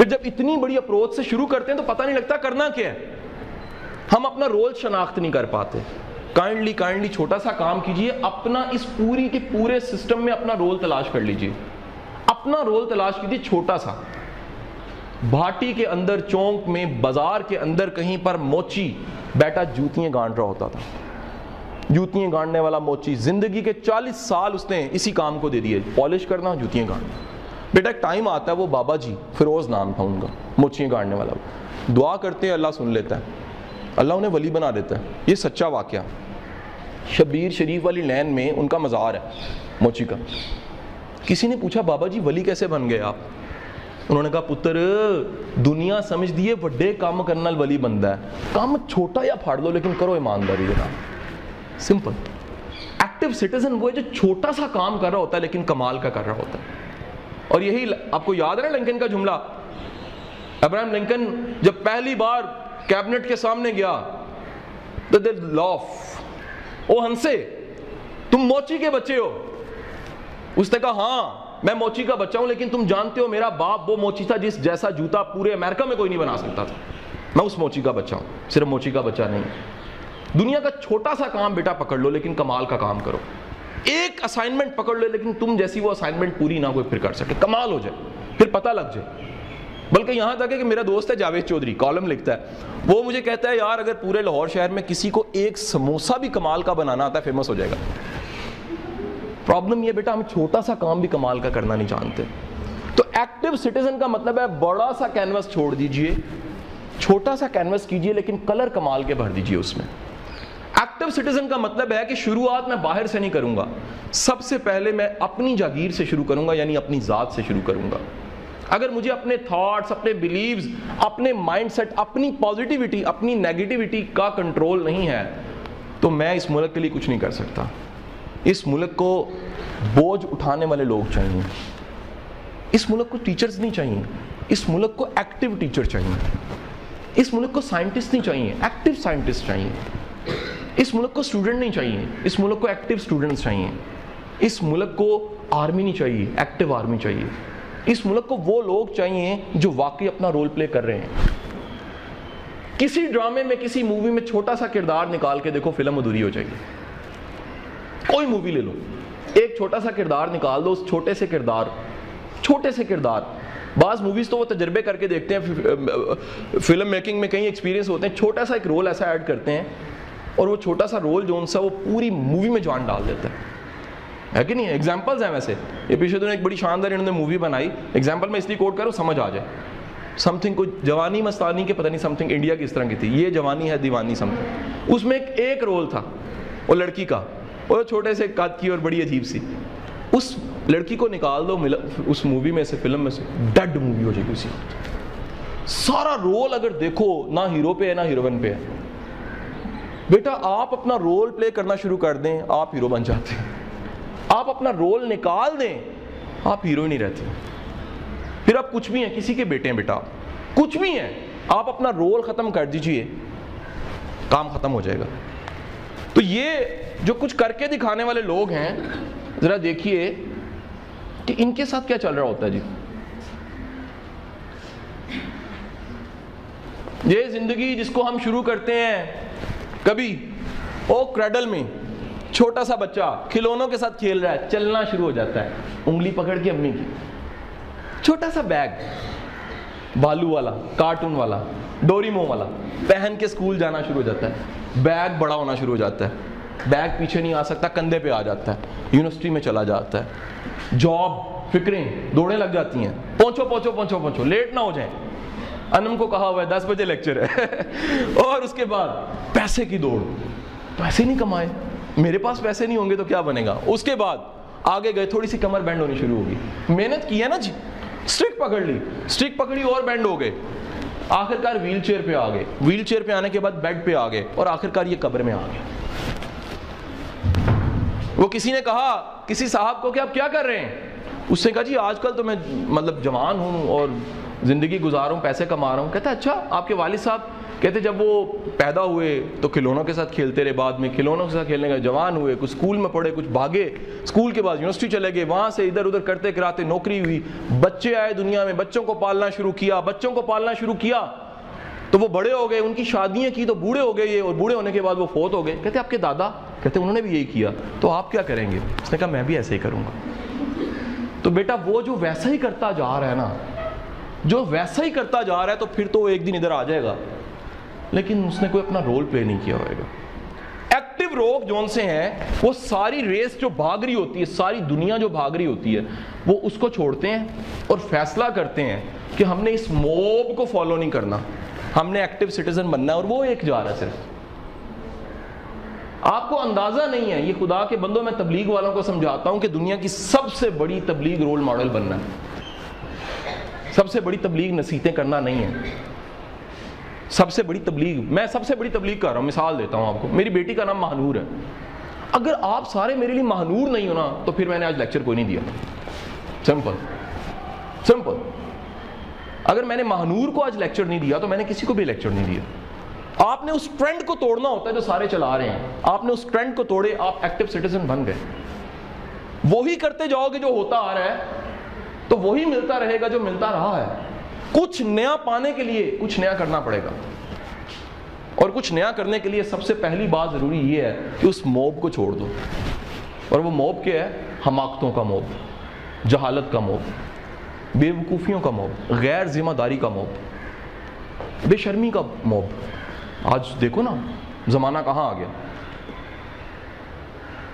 پھر جب اتنی بڑی اپروچ سے شروع کرتے ہیں تو پتہ نہیں لگتا کرنا کیا ہے۔ ہم اپنا رول شناخت نہیں کر پاتے۔ کائنڈلی کائنڈلی چھوٹا سا کام کیجیے اپنا اس پوری کے پورے سسٹم میں اپنا رول تلاش کر لیجیے اپنا رول تلاش کیجیے چھوٹا سا۔ بھاٹی کے اندر، چونک میں، بازار کے اندر کہیں پر موچی۔ بیٹا، جوتیاں گانٹ رہا ہوتا تھا۔ جوتیاں گانٹنے والا موچی۔ زندگی کے چالیس سال اس نے اسی کام کو دے دیے۔ پالش کرنا، جوتیاں گانٹنا بیٹا، ایک ٹائم آتا ہے وہ بابا جی فیروز نام تھا ان کا موچیاں گانٹنے والا دعا کرتے ہیں، اللہ سن لیتا ہے۔ اللہ انہیں ولی بنا دیتا ہے۔ یہ سچا واقعہ۔ شبیر شریف والی لین میں ان کا مزار ہے موچی کا۔ کسی نے پوچھا، بابا جی ولی کیسے بن گئے آپ؟ انہوں نے کہا، پتر، دنیا سمجھ دیے وڈے کام کرنا ولی بندہ ہے۔ کام چھوٹا یا پھاڑ دو لیکن کرو ایمانداری جناب۔ سمپل ایکٹیو سٹیزن وہ ہے جو چھوٹا سا کام کر رہا ہوتا ہے، لیکن کمال کا کر رہا ہوتا ہے۔ اور یہی آپ کو یاد ہے نا لنکن کا جملہ؟ ابراہم لنکن جب پہلی بار کیبنٹ کے سامنے گیا، تو لاف او ہنسے، تم موچی کے بچے ہو. اس نے کہا ہاں میں موچی کا بچہ ہوں، لیکن تم جانتے ہو میرا باپ وہ موچی تھا جس جیسا جوتا پورے امریکہ میں کوئی نہیں بنا سکتا تھا۔ میں اس موچی کا بچہ ہوں، صرف موچی کا بچہ نہیں۔ دنیا کا چھوٹا سا کام بیٹا پکڑ لو، لیکن کمال کا کام کرو۔ ایک اسائنمنٹ پکڑ لو لیکن تم جیسی وہ اسائنمنٹ پوری نہ کوئی پھر کر سکے کمال ہو جائے، پھر پتہ لگ جائے۔ بلکہ یہاں تک ہے کہ میرا دوست ہے جاوید چودھری کالم لکھتا ہے۔ وہ مجھے کہتا ہے، یار، اگر پورے لاہور شہر میں کسی کو ایک سموسا بھی کمال کا بنانا آتا ہے فیمس ہو جائے گا۔ پرابلم یہ بیٹا، ہم چھوٹا سا کام بھی کمال کا کرنا نہیں جانتے۔ تو ایکٹیو سٹیزن کا مطلب ہے، بڑا سا کینوس چھوڑ دیجیے۔ چھوٹا سا کینوس کیجیے، لیکن کلر کمال کے بھر دیجیے اس میں۔ ایکٹیو سٹیزن کا مطلب ہے کہ شروعات میں باہر سے نہیں کروں گا۔ سب سے پہلے میں اپنی جاگیر سے شروع کروں گا یعنی اپنی ذات سے شروع کروں گا۔ اگر مجھے اپنے تھاٹس اپنے بلیوز اپنے مائنڈ سیٹ اپنی پازیٹیوٹی اپنی نیگیٹیوٹی کا کنٹرول نہیں ہے، تو میں اس ملک کے لیے کچھ نہیں کر سکتا۔ اس ملک کو بوجھ اٹھانے والے لوگ چاہیے۔ اس ملک کو ٹیچرز نہیں چاہیے۔ اس ملک کو ایکٹیو ٹیچر چاہیے۔ اس ملک کو سائنٹسٹ نہیں چاہیے۔ ایکٹیو سائنٹسٹ چاہیے۔ اس ملک کو اسٹوڈنٹ نہیں چاہیے۔ اس ملک کو ایکٹیو اسٹوڈنٹس چاہیے۔ اس ملک کو آرمی نہیں چاہیے۔ ایکٹیو آرمی چاہیے۔ اس ملک کو وہ لوگ چاہیے جو واقعی اپنا رول پلے کر رہے ہیں۔ کسی ڈرامے میں، کسی مووی میں چھوٹا سا کردار نکال کے دیکھو، فلم ادھوری ہو جائے گی۔ کوئی مووی لے لو۔ ایک چھوٹا سا کردار نکال دو، اس چھوٹے سے کردار، چھوٹے سے کردار۔ بعض موویز تو وہ تجربے کر کے دیکھتے ہیں، فلم میکنگ میں کئی ایکسپیرینس ہوتے ہیں، چھوٹا سا ایک رول ایسا ایڈ کرتے ہیں اور وہ چھوٹا سا رول جو ان سا وہ پوری مووی میں جان ڈال دیتا ہے ہے کہ نہیں؟ ایگزامپلز ہیں ویسے۔ یہ پیچھے دنوں ایک بڑی شاندار انہوں نے مووی بنائی۔ ایگزامپل میں اس لیے کوٹ کروں، سمجھ آ جائے۔ سم تھنگ کوئی جوانی مستانی کے پتہ نہیں سم تھنگ انڈیا کی اس طرح کی تھی۔ یہ جوانی ہے، دیوانی سم تھنگ اس میں ایک ایک رول تھا، وہ لڑکی کا۔ وہ چھوٹے سے قد کی اور بڑی عجیب سی۔ اس لڑکی کو نکال دو اس مووی میں سے فلم میں سے۔ ڈیڈ مووی ہو جائے گی اسی وقت۔ سارا رول اگر دیکھو، نہ ہیرو پہ ہے، نہ ہیروئن پہ ہے۔ بیٹا، آپ اپنا رول پلے کرنا شروع کر دیں، آپ ہیرو بن جاتے ہیں۔ آپ اپنا رول نکال دیں، آپ ہیرو ہی نہیں رہتے۔ پھر آپ کچھ بھی ہیں، کسی کے بیٹے ہیں بیٹا۔ کچھ بھی ہیں، آپ اپنا رول ختم کر دیجیے۔ کام ختم ہو جائے گا۔ تو یہ جو کچھ کر کے دکھانے والے لوگ ہیں، ذرا دیکھیے کہ ان کے ساتھ کیا چل رہا ہوتا ہے جی۔ یہ زندگی جس کو ہم شروع کرتے ہیں کبھی او کریڈل میں چھوٹا سا بچہ کھلونوں کے ساتھ کھیل رہا ہے، چلنا شروع ہو جاتا ہے۔ انگلی پکڑ کے امی کی۔ چھوٹا سا بیگ، بالو والا، کارٹون والا، ڈوریمو والا، پہن کے اسکول جانا شروع ہو جاتا ہے۔ بیگ بڑا ہونا شروع ہو جاتا ہے۔ بیگ پیچھے نہیں آ سکتا، کندھے پہ آ جاتا ہے۔ یونیورسٹی میں چلا جاتا ہے۔ جاب، فکریں دوڑیں لگ جاتی ہیں۔ پہنچو پہنچو پہنچو پہنچو لیٹ نہ ہو جائیں۔ انم کو کہا ہوا ہے، دس بجے لیکچر ہے۔ اور اس کے بعد پیسے کی دوڑ۔ پیسے نہیں کمائے۔ میرے پاس پیسے نہیں ہوں گے تو کیا بنے گا؟ اس کے بعد آگے گئے، تھوڑی سی کمر بینڈ ہونی شروع ہوگی۔ محنت کی ہے نا جی؟ اسٹرک پکڑ لی۔ اسٹرک پکڑی اور بینڈ ہو گئے۔ آخر کار ویل چیئر پہ آ گئے ویل چیئر پہ آنے کے بعد بیڈ پہ آ گئے اور آخر کار یہ قبر میں آ گئے وہ کسی نے کہا، کسی صاحب کو کہ آپ کیا کر رہے ہیں؟ اس نے کہا جی آج کل تو میں مطلب جوان ہوں اور زندگی گزار ہوں، پیسے کما رہا ہوں۔ کہتا اچھا آپ کے والد صاحب کہتے، جب وہ پیدا ہوئے تو کھلونوں کے ساتھ کھیلتے رہے بعد میں۔ کھلونوں کے ساتھ کھیلنے کا جوان ہوئے، کچھ اسکول میں پڑھے، کچھ بھاگے۔ اسکول کے بعد یونیورسٹی چلے گئے، وہاں سے ادھر ادھر کرتے کراتے، نوکری ہوئی۔ بچے آئے دنیا میں، بچوں کو پالنا شروع کیا، بچوں کو پالنا شروع کیا۔ تو وہ بڑے ہو گئے، ان کی شادیاں کی تو بوڑھے ہو گئے یہ، اور بوڑھے ہونے کے بعد وہ فوت ہو گئے۔ کہتے، آپ کے دادا؟ کہتے، انہوں نے بھی یہی کیا۔ تو آپ کیا کریں گے؟ اس نے کہا، میں بھی ایسے ہی کروں گا۔ تو بیٹا، وہ جو ویسا ہی کرتا جا رہا ہے نا جو ویسا ہی کرتا جا رہا ہے تو پھر تو ایک دن ادھر آ جائے گا۔ لیکن اس نے کوئی اپنا رول پلے نہیں کیا ہوئے گا۔ ایکٹیو روگ جون سے ہیں، وہ ساری ریس جو بھاگ رہی ہوتی ہے، ساری دنیا جو بھاگ رہی ہوتی ہے، وہ اس کو چھوڑتے ہیں اور فیصلہ کرتے ہیں کہ ہم نے اس موب کو فالو نہیں کرنا۔ ہم نے ایکٹیو سٹیزن بننا ہے اور وہ ایک جا رہا ہے صرف۔ آپ کو اندازہ نہیں ہے، یہ خدا کے بندوں، میں تبلیغ والوں کو سمجھاتا ہوں کہ دنیا کی سب سے بڑی تبلیغ رول ماڈل بننا ہے۔ سب سے بڑی تبلیغ نصیحتیں کرنا نہیں ہے۔ سب سے بڑی تبلیغ، میں سب سے بڑی تبلیغ کر رہا ہوں، مثال دیتا ہوں آپ کو۔ میری بیٹی کا نام مہنور ہے۔ اگر آپ سارے میرے لیے مہنور نہیں ہونا، تو پھر میں نے آج لیکچر کوئی نہیں دیا۔ سمپل سمپل اگر میں نے مہنور کو آج لیکچر نہیں دیا، تو میں نے کسی کو بھی لیکچر نہیں دیا۔ آپ نے اس ٹرینڈ کو توڑنا ہوتا ہے جو سارے چلا رہے ہیں۔ آپ نے اس ٹرینڈ کو توڑے، آپ ایکٹیو سٹیزن بن گئے۔ وہی کرتے جاؤ گے جو ہوتا آ رہا ہے۔ تو وہی ملتا رہے گا جو ملتا رہا ہے۔ کچھ نیا پانے کے لیے کچھ نیا کرنا پڑے گا۔ اور کچھ نیا کرنے کے لیے سب سے پہلی بات ضروری یہ ہے کہ اس موب کو چھوڑ دو۔ اور وہ موب کیا ہے؟ حماقتوں کا موب، جہالت کا موب بے وقوفیوں کا موب، غیر ذمہ داری کا موب، بے شرمی کا موب۔ آج دیکھو نا، زمانہ کہاں آ گیا؟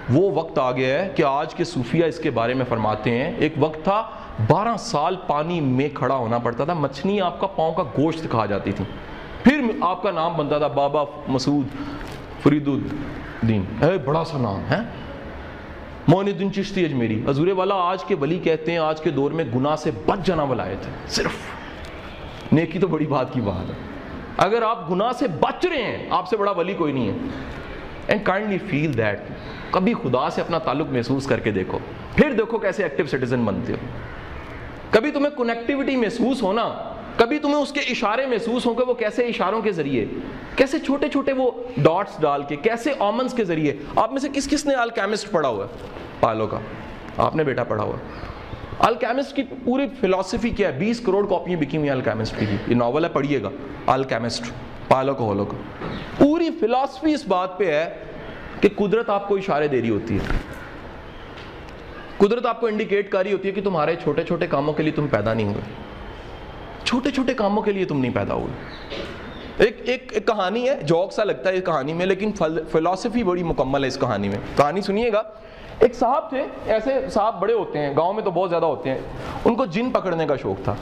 وہ وقت آ گیا ہے کہ آج کے صوفیہ اس کے بارے میں فرماتے ہیں۔ ایک وقت تھا، بارہ سال پانی میں کھڑا ہونا پڑتا تھا، مچھلی آپ کا پاؤں کا گوشت کھا جاتی تھی۔ پھر آپ کا نام بنتا تھا بابا مسعود فرید الدین اے بڑا سا نام ہے۔ مون الدین چشتی اجمیری جی حضور والا آج کے ولی کہتے ہیں، آج کے دور میں گناہ سے بچ جانا ولایت ہے صرف نیکی تو بڑی بات کی بات ہے۔ اگر آپ گناہ سے بچ رہے ہیں، آپ سے بڑا ولی کوئی نہیں ہے۔ اینڈ کائنڈلی فیل دیٹ کبھی خدا سے اپنا تعلق محسوس کر کے دیکھو۔ پھر دیکھو کیسے ایکٹیو سٹیزن بنتے ہو۔ کبھی تمہیں کنیکٹیوٹی محسوس ہونا، کبھی تمہیں اس کے اشارے محسوس ہوں کہ وہ کیسے اشاروں کے ذریعے، کیسے چھوٹے چھوٹے وہ ڈاٹس ڈال کے، کیسے آمنس کے ذریعے۔ آپ میں سے کس کس نے الکیمسٹ پڑھا ہوا ہے؟ پالو کا۔ آپ نے بیٹا پڑھا ہوا ہے۔ الکیمسٹ کی پوری فلاسفی کیا ہے؟ بیس کروڑ کاپیاں بکی ہوئی ہیں الکیمسٹ کی۔ یہ ناول ہے، پڑھیے گا۔ الکیمسٹ پالو کو ہولو کا۔ پوری فلاسفی اس بات پہ ہے کہ قدرت آپ کو اشارے دے رہی ہوتی ہے۔ قدرت آپ کو انڈیکیٹ کر رہی ہوتی ہے کہ تمہارے چھوٹے چھوٹے کاموں کے لیے تم پیدا نہیں ہوئے۔ چھوٹے چھوٹے کاموں کے لیے تم نہیں پیدا ہوئے۔ ایک ایک ایک کہانی ہے، جوک سا لگتا ہے اس کہانی میں، لیکن فلاسفی بڑی مکمل ہے اس کہانی میں۔ کہانی سنیے گا۔ ایک صاحب تھے، ایسے صاحب بڑے ہوتے ہیں، گاؤں میں تو بہت زیادہ ہوتے ہیں۔ ان کو جن پکڑنے کا شوق تھا۔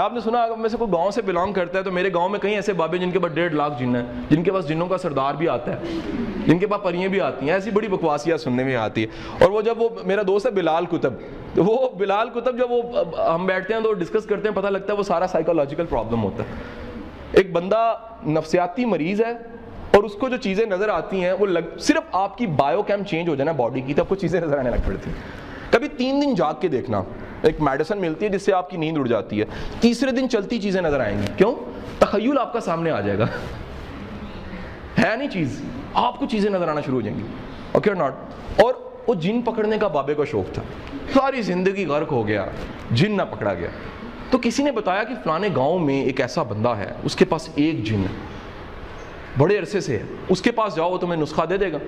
آپ نے سنا، اگر میں سے کوئی گاؤں سے بلانگ کرتا ہے تو میرے گاؤں میں کئی ایسے بابے جن کے پاس ڈیڑھ لاکھ جن ہیں، جن کے پاس جنوں کا سردار بھی آتا ہے، جن کے پاس پریاں بھی آتی ہیں، ایسی بڑی بکواسیاں سننے میں آتی ہے اور وہ جب وہ، میرا دوست ہے بلال کتب وہ بلال کتب جب وہ ہم بیٹھتے ہیں تو ڈسکس کرتے ہیں، پتہ لگتا ہے وہ سارا سائیکولوجیکل پرابلم ہوتا ہے۔ ایک بندہ نفسیاتی مریض ہے اور اس کو جو چیزیں نظر آتی ہیں، وہ لگ، صرف آپ کی بایو کیم چینج ہو جائے نا باڈی کی تو آپ کو چیزیں نظر آنے لگ پڑتی ہیں۔ کبھی تین دن جاگ کے دیکھنا۔ ایک میڈیسن ملتی ہے جس سے آپ کی نیند اڑ جاتی ہے۔ تیسرے دن چلتی چیزیں نظر آئیں گی۔ کیوں؟ تخیل آپ کا سامنے آ جائے گا۔ ہے نہیں چیز۔ آپ کو چیزیں نظر آنا شروع ہو جائیں گی۔ اوکے ناٹ اور وہ جن پکڑنے کا بابے کا شوق تھا۔ ساری زندگی غرق ہو گیا۔ جن نہ پکڑا گیا۔ تو کسی نے بتایا کہ فلانے گاؤں میں ایک ایسا بندہ ہے، اس کے پاس ایک جن ہے۔ بڑے عرصے سے ہے۔ اس کے پاس جاؤ، وہ تمہیں نسخہ دے دے گا۔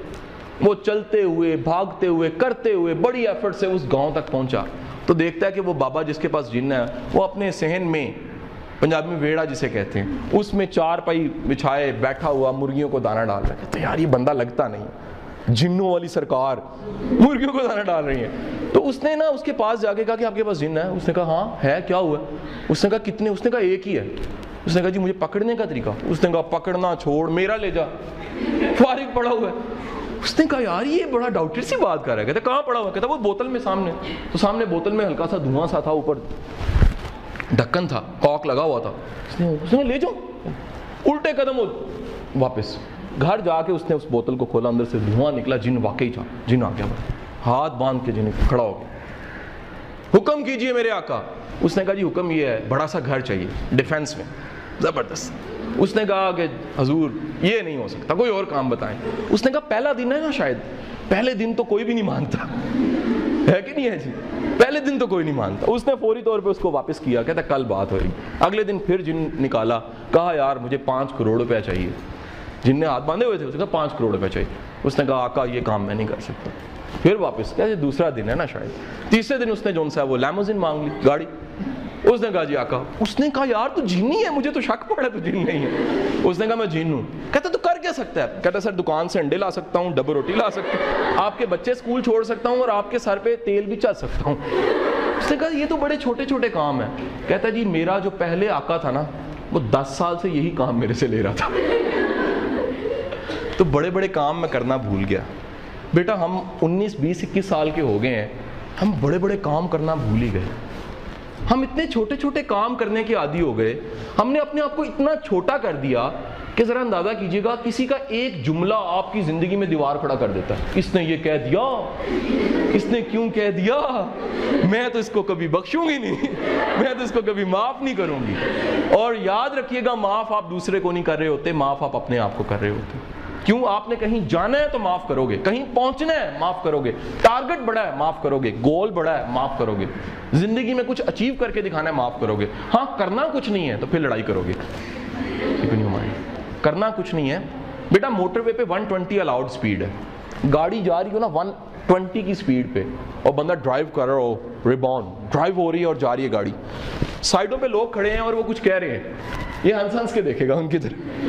وہ چلتے ہوئے، بھاگتے ہوئے، کرتے ہوئے، بڑی ایفرٹ سے اس گاؤں تک پہنچا۔ تو دیکھتا ہے کہ وہ بابا جس کے پاس جن ہے، وہ اپنے صحن میں، پنجابی میں ویڑا جسے کہتے ہیں، اس میں چار پائی بچھائے، بیٹھا ہوا، مرغیوں کو دانا ڈال رہا ہے۔ کہتے یار، یہ بندہ لگتا نہیں۔ جنوں والی سرکار مرغیوں کو دانا ڈال رہی ہے تو اس نے نا اس کے پاس جا کے کہا کہ آپ کے پاس جن ہے۔ اس نے کہا ہاں ہے، کیا ہوا؟ اس نے کہا، کتنے؟ اس نے کہا، ایک ہی ہے۔ اس نے کہا جی مجھے پکڑنے کا طریقہ۔ اس نے کہا، پکڑنا چھوڑ، میرا لے جا۔ فارغ پڑا ہوا ہے۔ اس نے کہا، یار، یہ بڑا ڈاؤٹر سی بات کر رہا ہے. کہتا کہاں پڑا ہوا? کہتا وہ بوتل میں سامنے. تو سامنے بوتل میں ہلکا سا دھواں سا تھا اوپر۔ ڈھکن تھا، کاک لگا ہوا تھا۔ اس نے اس نے لے جاؤ. الٹے قدم واپس۔ گھر جا کے اس نے اس بوتل کو کھولا، اندر سے دھواں نکلا، جن واقعی تھا، جن آ گیا ہاتھ باندھ کے جن کھڑا ہو گیا۔ حکم کیجیے میرے آقا. اس نے کہا جی حکم یہ ہے، بڑا سا گھر چاہیے ڈیفینس میں۔ زبردست۔ اس نے کہا کہ حضور، یہ نہیں ہو سکتا، کوئی اور کام بتائیں۔ اس نے کہا، پہلا دن ہے نا شاید۔ پہلے دن تو کوئی بھی نہیں مانتا۔ ہے کہ نہیں ہے جی؟ پہلے دن تو کوئی نہیں مانتا۔ اس نے فوری طور پہ اس کو واپس کیا، کہتا، کل بات ہوئی۔ اگلے دن پھر جن نکالا، کہا، یار، مجھے پانچ کروڑ روپیہ چاہیے۔ جن نے ہاتھ باندھے ہوئے تھے، اس نے کہا، پانچ کروڑ روپیہ چاہیے۔ اس نے کہا، آقا، یہ کام میں نہیں کر سکتا۔ پھر واپس کیا دوسرا دن ہے نا شاید۔ تیسرے دن اس نے جون سا وہ لیموزن مانگ لی، گاڑی۔ اس نے کہا جی آقا. اس نے کہا، یار، تو جینی ہے، مجھے تو شک پڑا، تو جین نہیں ہے. اس نے کہا، میں جین ہوں. کہتا، تو کر کیا سکتا ہے? کہتا، سر، دکان سے انڈے لا سکتا ہوں ڈبل روٹی لا سکتا ہوں، آپ کے بچے اسکول چھوڑ سکتا ہوں اور آپ کے سر پہ تیل بھی چل سکتا ہوں. اس نے کہا، یہ تو بڑے چھوٹے چھوٹے کام ہیں. کہتا جی میرا جو پہلے آقا تھا نا، وہ دس سال سے یہی کام میرے سے لے رہا تھا. تو بڑے بڑے کام میں کرنا بھول گیا۔ بیٹا، ہم انیس، بیس، اکیس سال کے ہو گئے ہیں، ہم بڑے بڑے کام کرنا بھول ہی گئے۔ ہم اتنے چھوٹے چھوٹے کام کرنے کے عادی ہو گئے۔ ہم نے اپنے آپ کو اتنا چھوٹا کر دیا کہ ذرا اندازہ کیجیے گا، کسی کا ایک جملہ آپ کی زندگی میں دیوار کھڑا کر دیتا ہے۔ اس نے یہ کہہ دیا، اس نے کیوں کہہ دیا؟ میں تو اس کو کبھی بخشوں گی نہیں، میں تو اس کو کبھی معاف نہیں کروں گی۔ اور یاد رکھیے گا، معاف آپ دوسرے کو نہیں کر رہے ہوتے، معاف آپ اپنے آپ کو کر رہے ہوتے۔ کیوں آپ نے کہیں جانا ہے تو معاف کرو گے کہیں پہنچنا ہے معاف کرو گے ٹارگٹ بڑا ہے معاف کرو گے گول بڑا ہے معاف کرو گے زندگی میں کچھ اچیو کر کے دکھانا ہے معاف کرو گے ہاں کرنا کچھ نہیں ہے تو پھر لڑائی کرو گے کرنا کچھ نہیں ہے۔ بیٹا موٹر وے پہ ون ٹوینٹی الاؤڈ اسپیڈ ہے۔ گاڑی جا رہی ہو نا ون ٹوینٹی کی اسپیڈ پہ اور بندہ ڈرائیو کر رہا ہو ریبون ڈرائیو ہو رہی ہے اور جا رہی ہے گاڑی۔ سائڈوں پہ لوگ کھڑے ہیں اور وہ کچھ کہہ رہے ہیں۔ یہ ہنس ہنس کے دیکھے گا، ان کی طرح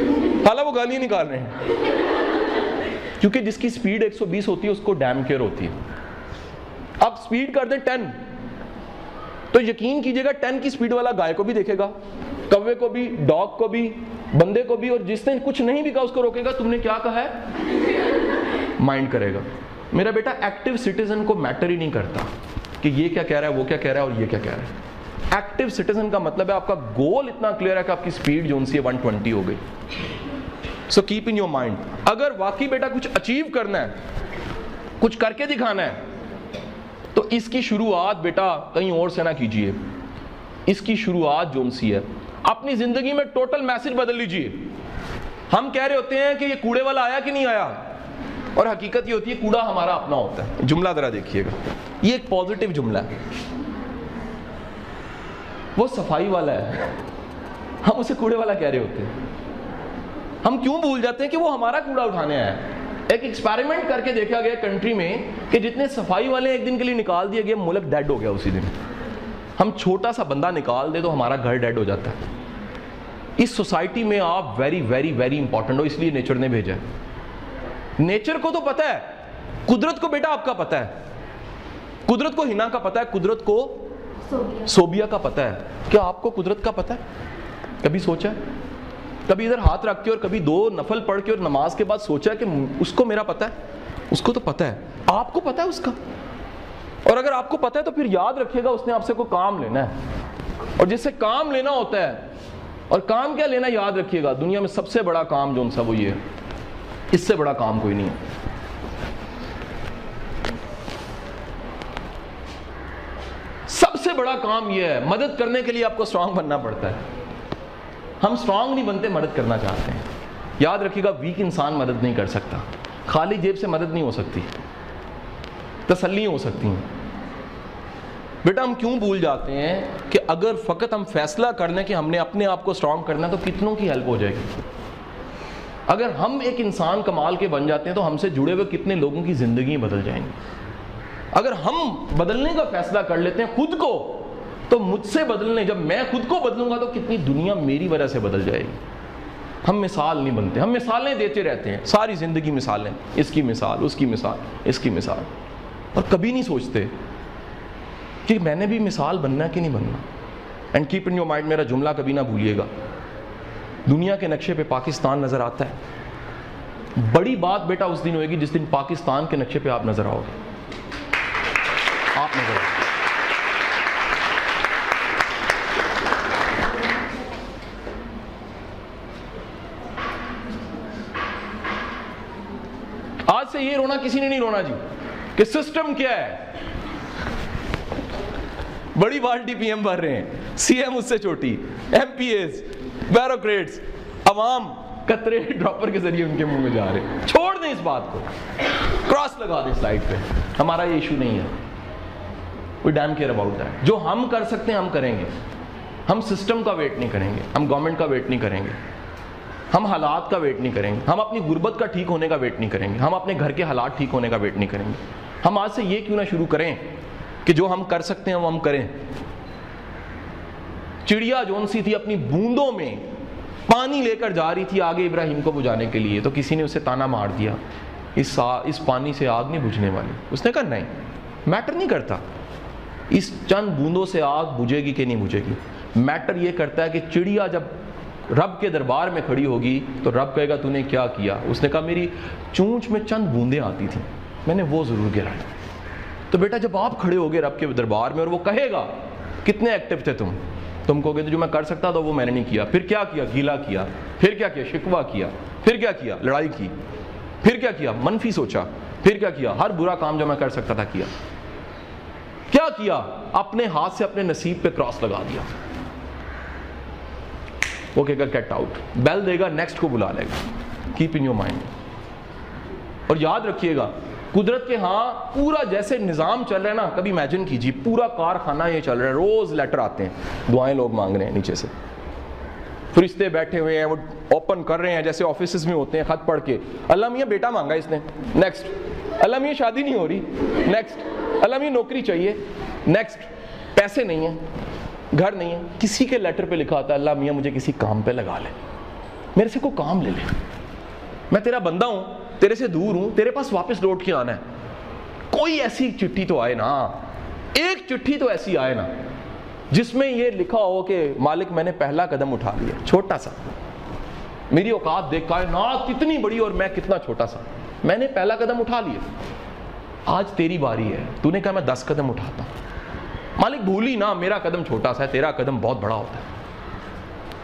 حالانکہ وہ گالیاں نکال رہے ہیں۔ کیونکہ جس کی اسپیڈ ایک سو بیس ہوتی ہے، اس کو ڈیم کیئر ہوتی ہے۔ اب اسپیڈ کر دیں ٹین تو یقین کیجیے گا ٹین کی اسپیڈ والا گائے کو بھی دیکھے گا، کوے کو بھی ڈاگ کو بھی، بندے کو بھی، اور جس نے کچھ نہیں بھی کہا، اس کو روکے گا۔ تم نے کیا کہا ہے؟ مائنڈ کرے گا۔ میرا بیٹا ایکٹیو سٹیزن کو میٹر ہی نہیں کرتا کہ یہ کیا کہہ رہا ہے، وہ کیا کہہ رہا ہے، اور یہ کیا کہہ رہا ہے۔ ایکٹیو سٹیزن کا مطلب ہے آپ کا گول اتنا کلیئر ہے کہ آپ کی اسپیڈ جو ان سے ون ٹوینٹی ہو گئی. So keep in your mind اگر واقعی بیٹا کچھ اچیو کرنا ہے، کچھ کر کے دکھانا ہے، تو اس کی شروعات بیٹا کہیں اور سے نہ کیجیے. اس کی شروعات جو ان سی ہے، اپنی زندگی میں ٹوٹل میسج بدل لیجیے. ہم کہہ رہے ہوتے ہیں کہ یہ کوڑے والا آیا کہ نہیں آیا؟ اور حقیقت یہ ہوتی ہے، کوڑا ہمارا اپنا ہوتا ہے. جملہ ذرا دیکھیے گا. یہ ایک پازیٹیو جملہ ہے. وہ صفائی والا ہے۔ ہم اسے کوڑے والا کہہ رہے ہوتے ہیں۔ ہم کیوں بھول جاتے ہیں کہ وہ ہمارا کوڑا اٹھانے آیا ہے؟ ایک ایکسپیریمنٹ کر کے دیکھا گیا کنٹری میں کہ جتنے صفائی والے ایک دن کے لیے نکال دیا گیا ملک ڈیڈ ہو گیا اسی دن۔ ہم چھوٹا سا بندہ نکال دے تو ہمارا گھر ڈیڈ ہو جاتا۔ ہے اس سوسائٹی میں آپ ویری ویری ویری امپورٹنٹ ہو، اس لیے نیچر نے بھیجا ہے۔ نیچر کو تو پتا ہے، قدرت کو بیٹا آپ کا پتا ہے۔ قدرت کو ہنا کا پتا ہے، قدرت کو سوبیا۔ کا پتا ہے۔ کیا آپ کو قدرت کا پتا ہے؟ کبھی سوچا ہے؟ کبھی ادھر ہاتھ رکھ کے اور کبھی دو نفل پڑھ کے اور نماز کے بعد سوچا ہے کہ اس کو میرا پتا ہے؟ اس کو تو پتا ہے۔ آپ کو پتا ہے اس کا؟ اور اگر آپ کو پتا ہے تو پھر یاد رکھیے گا، اس نے آپ سے کوئی کام لینا ہے۔ اور جس سے کام لینا ہوتا ہے، اور کام کیا لینا یاد رکھیے گا۔ دنیا میں سب سے بڑا کام جو ان سا وہ یہ ہے۔ اس سے بڑا کام کوئی نہیں ہے سب سے بڑا کام یہ ہے، مدد کرنے کے لیے آپ کو اسٹرانگ بننا پڑتا ہے۔ ہم اسٹرانگ نہیں بنتے، مدد کرنا چاہتے ہیں۔ یاد رکھیے گا ویک انسان مدد نہیں کر سکتا۔ خالی جیب سے مدد نہیں ہو سکتی۔ تسلی ہو سکتی ہیں۔ بیٹا، ہم کیوں بھول جاتے ہیں کہ اگر فقط ہم فیصلہ کر لیں کہ ہم نے اپنے آپ کو اسٹرانگ کرنا تو کتنوں کی ہیلپ ہو جائے گی؟ اگر ہم ایک انسان کمال کے بن جاتے ہیں، تو ہم سے جڑے ہوئے کتنے لوگوں کی زندگی بدل جائیں گی۔ اگر ہم بدلنے کا فیصلہ کر لیتے ہیں خود کو، تو مجھ سے بدلنے، جب میں خود کو بدلوں گا تو کتنی دنیا میری وجہ سے بدل جائے گی۔ ہم مثال نہیں بنتے، ہم مثالیں دیتے رہتے ہیں۔ ساری زندگی مثالیں، اس کی مثال، اس کی مثال، اس کی مثال۔ اور کبھی نہیں سوچتے کہ میں نے بھی مثال بننا کہ نہیں بننا۔ And keep in your mind میرا جملہ کبھی نہ بھولیے گا۔ دنیا کے نقشے پہ پاکستان نظر آتا ہے۔ بڑی بات بیٹا اس دن ہوئے گی جس دن پاکستان کے نقشے پہ آپ نظر آؤ گے۔ آپ نظر آؤ آج سے یہ رونا کسی نے نہیں رونا جی کہ سسٹم کیا ہے بڑی بالٹی پی ایم بھر رہے ہیں سی ایم اس سے چھوٹی ایم پی ایز بیوروکریٹس عوام قطرے ڈراپر کے ذریعے ان کے منہ میں جا رہے ہیں چھوڑ دیں اس بات کو کراس لگا دیں سلائڈ پہ ہمارا یہ ایشو نہیں ہے we damn care about that جو ہم کر سکتے ہیں، ہم کریں گے۔ ہم سسٹم کا ویٹ نہیں کریں گے۔ ہم گورنمنٹ کا ویٹ نہیں کریں گے۔ ہم حالات کا ویٹ نہیں کریں گے۔ ہم اپنی غربت کا ٹھیک ہونے کا ویٹ نہیں کریں گے۔ ہم اپنے گھر کے حالات ٹھیک ہونے کا ویٹ نہیں کریں گے۔ ہم آج سے یہ کیوں نہ شروع کریں کہ جو ہم کر سکتے ہیں، وہ ہم کریں۔ چڑیا جون سی تھی، اپنی بوندوں میں پانی لے کر جا رہی تھی آگے ابراہیم کو بجھانے کے لیے، تو کسی نے اسے تانا مار دیا۔ اس اس پانی سے آگ نہیں بجھنے والی۔ اس نے کہا، نہیں میٹر نہیں کرتا۔ اس چند بوندوں سے آگ بجھے گی کہ نہیں بجھے گی؟ میٹر یہ کرتا ہے کہ چڑیا جب رب کے دربار میں کھڑی ہوگی تو رب کہے گا، تو نے کیا کیا؟ اس نے کہا، میری چونچ میں چند بوندیں آتی تھیں، میں نے وہ ضرور گرائی تو بیٹا، جب آپ کھڑے ہوگے رب کے دربار میں اور وہ کہے گا، کتنے ایکٹیو تھے تم؟ تم کو جو میں کر سکتا تھا وہ میں نے نہیں کیا. پھر کیا کیا؟ گیلا کیا، پھر کیا کیا؟ شکوا کیا، پھر کیا کیا؟ لڑائی کی، پھر کیا کیا؟ منفی سوچا، پھر کیا کیا؟ ہر برا کام جو میں کر سکتا تھا کیا۔ کیا کیا؟ اپنے ہاتھ سے اپنے نصیب پہ کراس لگا دیا۔ وہ کہے گا کیٹ آؤٹ بیل دے گا نیکسٹ کو بلا لے گا. کیپ ان یور مائنڈ اور یاد رکھیے گا، قدرت کے ہاں پورا جیسے نظام چل رہا ہے نا، کبھی امیجن کیجیے، پورا کارخانہ یہ چل رہا ہے، روز لیٹر آتے ہیں، دعائیں لوگ مانگ رہے ہیں نیچے سے۔ فرشتے بیٹھے ہوئے ہیں، وہ اوپن کر رہے ہیں، جیسے آفیسز میں ہوتے ہیں، خط پڑھ کے۔ اللہ میاں بیٹا مانگا اس نے نیکسٹ اللہ میاں شادی نہیں ہو رہی. نیکسٹ اللہ میاں نوکری چاہیے. نیکسٹ پیسے نہیں ہیں. گھر نہیں ہے کسی کے لیٹر پہ لکھا ہوتا ہے، اللہ میاں مجھے کسی کام پہ لگا لے. میرے سے کوئی کام لے لے. میں تیرا بندہ ہوں، تیرے سے دور ہوں، تیرے پاس واپس لوٹ کے آنا ہے. کوئی ایسی چٹھی تو آئے نا. ایک چٹھی تو ایسی آئے نا، جس میں یہ لکھا ہو کہ مالک میں نے پہلا قدم اٹھا لیا، چھوٹا سا. میری اوقات دیکھ، کائنات کتنی بڑی اور میں کتنا چھوٹا سا. میں نے پہلا قدم اٹھا لیا آج تیری باری ہے۔ تو نے کہا میں دس قدم اٹھاتا ہوں۔ مالک، بھولی نا، میرا قدم چھوٹا سا ہے، تیرا قدم بہت بڑا ہوتا ہے۔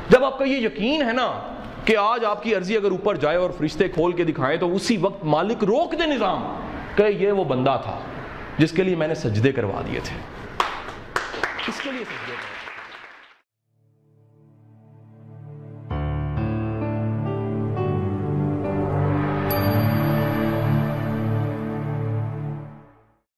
جب آپ کا یہ یقین ہے نا کہ آج آپ کی عرضی اگر اوپر جائے اور فرشتے کھول کے دکھائیں، تو اسی وقت مالک روک دے نظام۔ کہ یہ وہ بندہ تھا جس کے لیے میں نے سجدے کروا دیے تھے۔ اس کے لیے سجدے کروا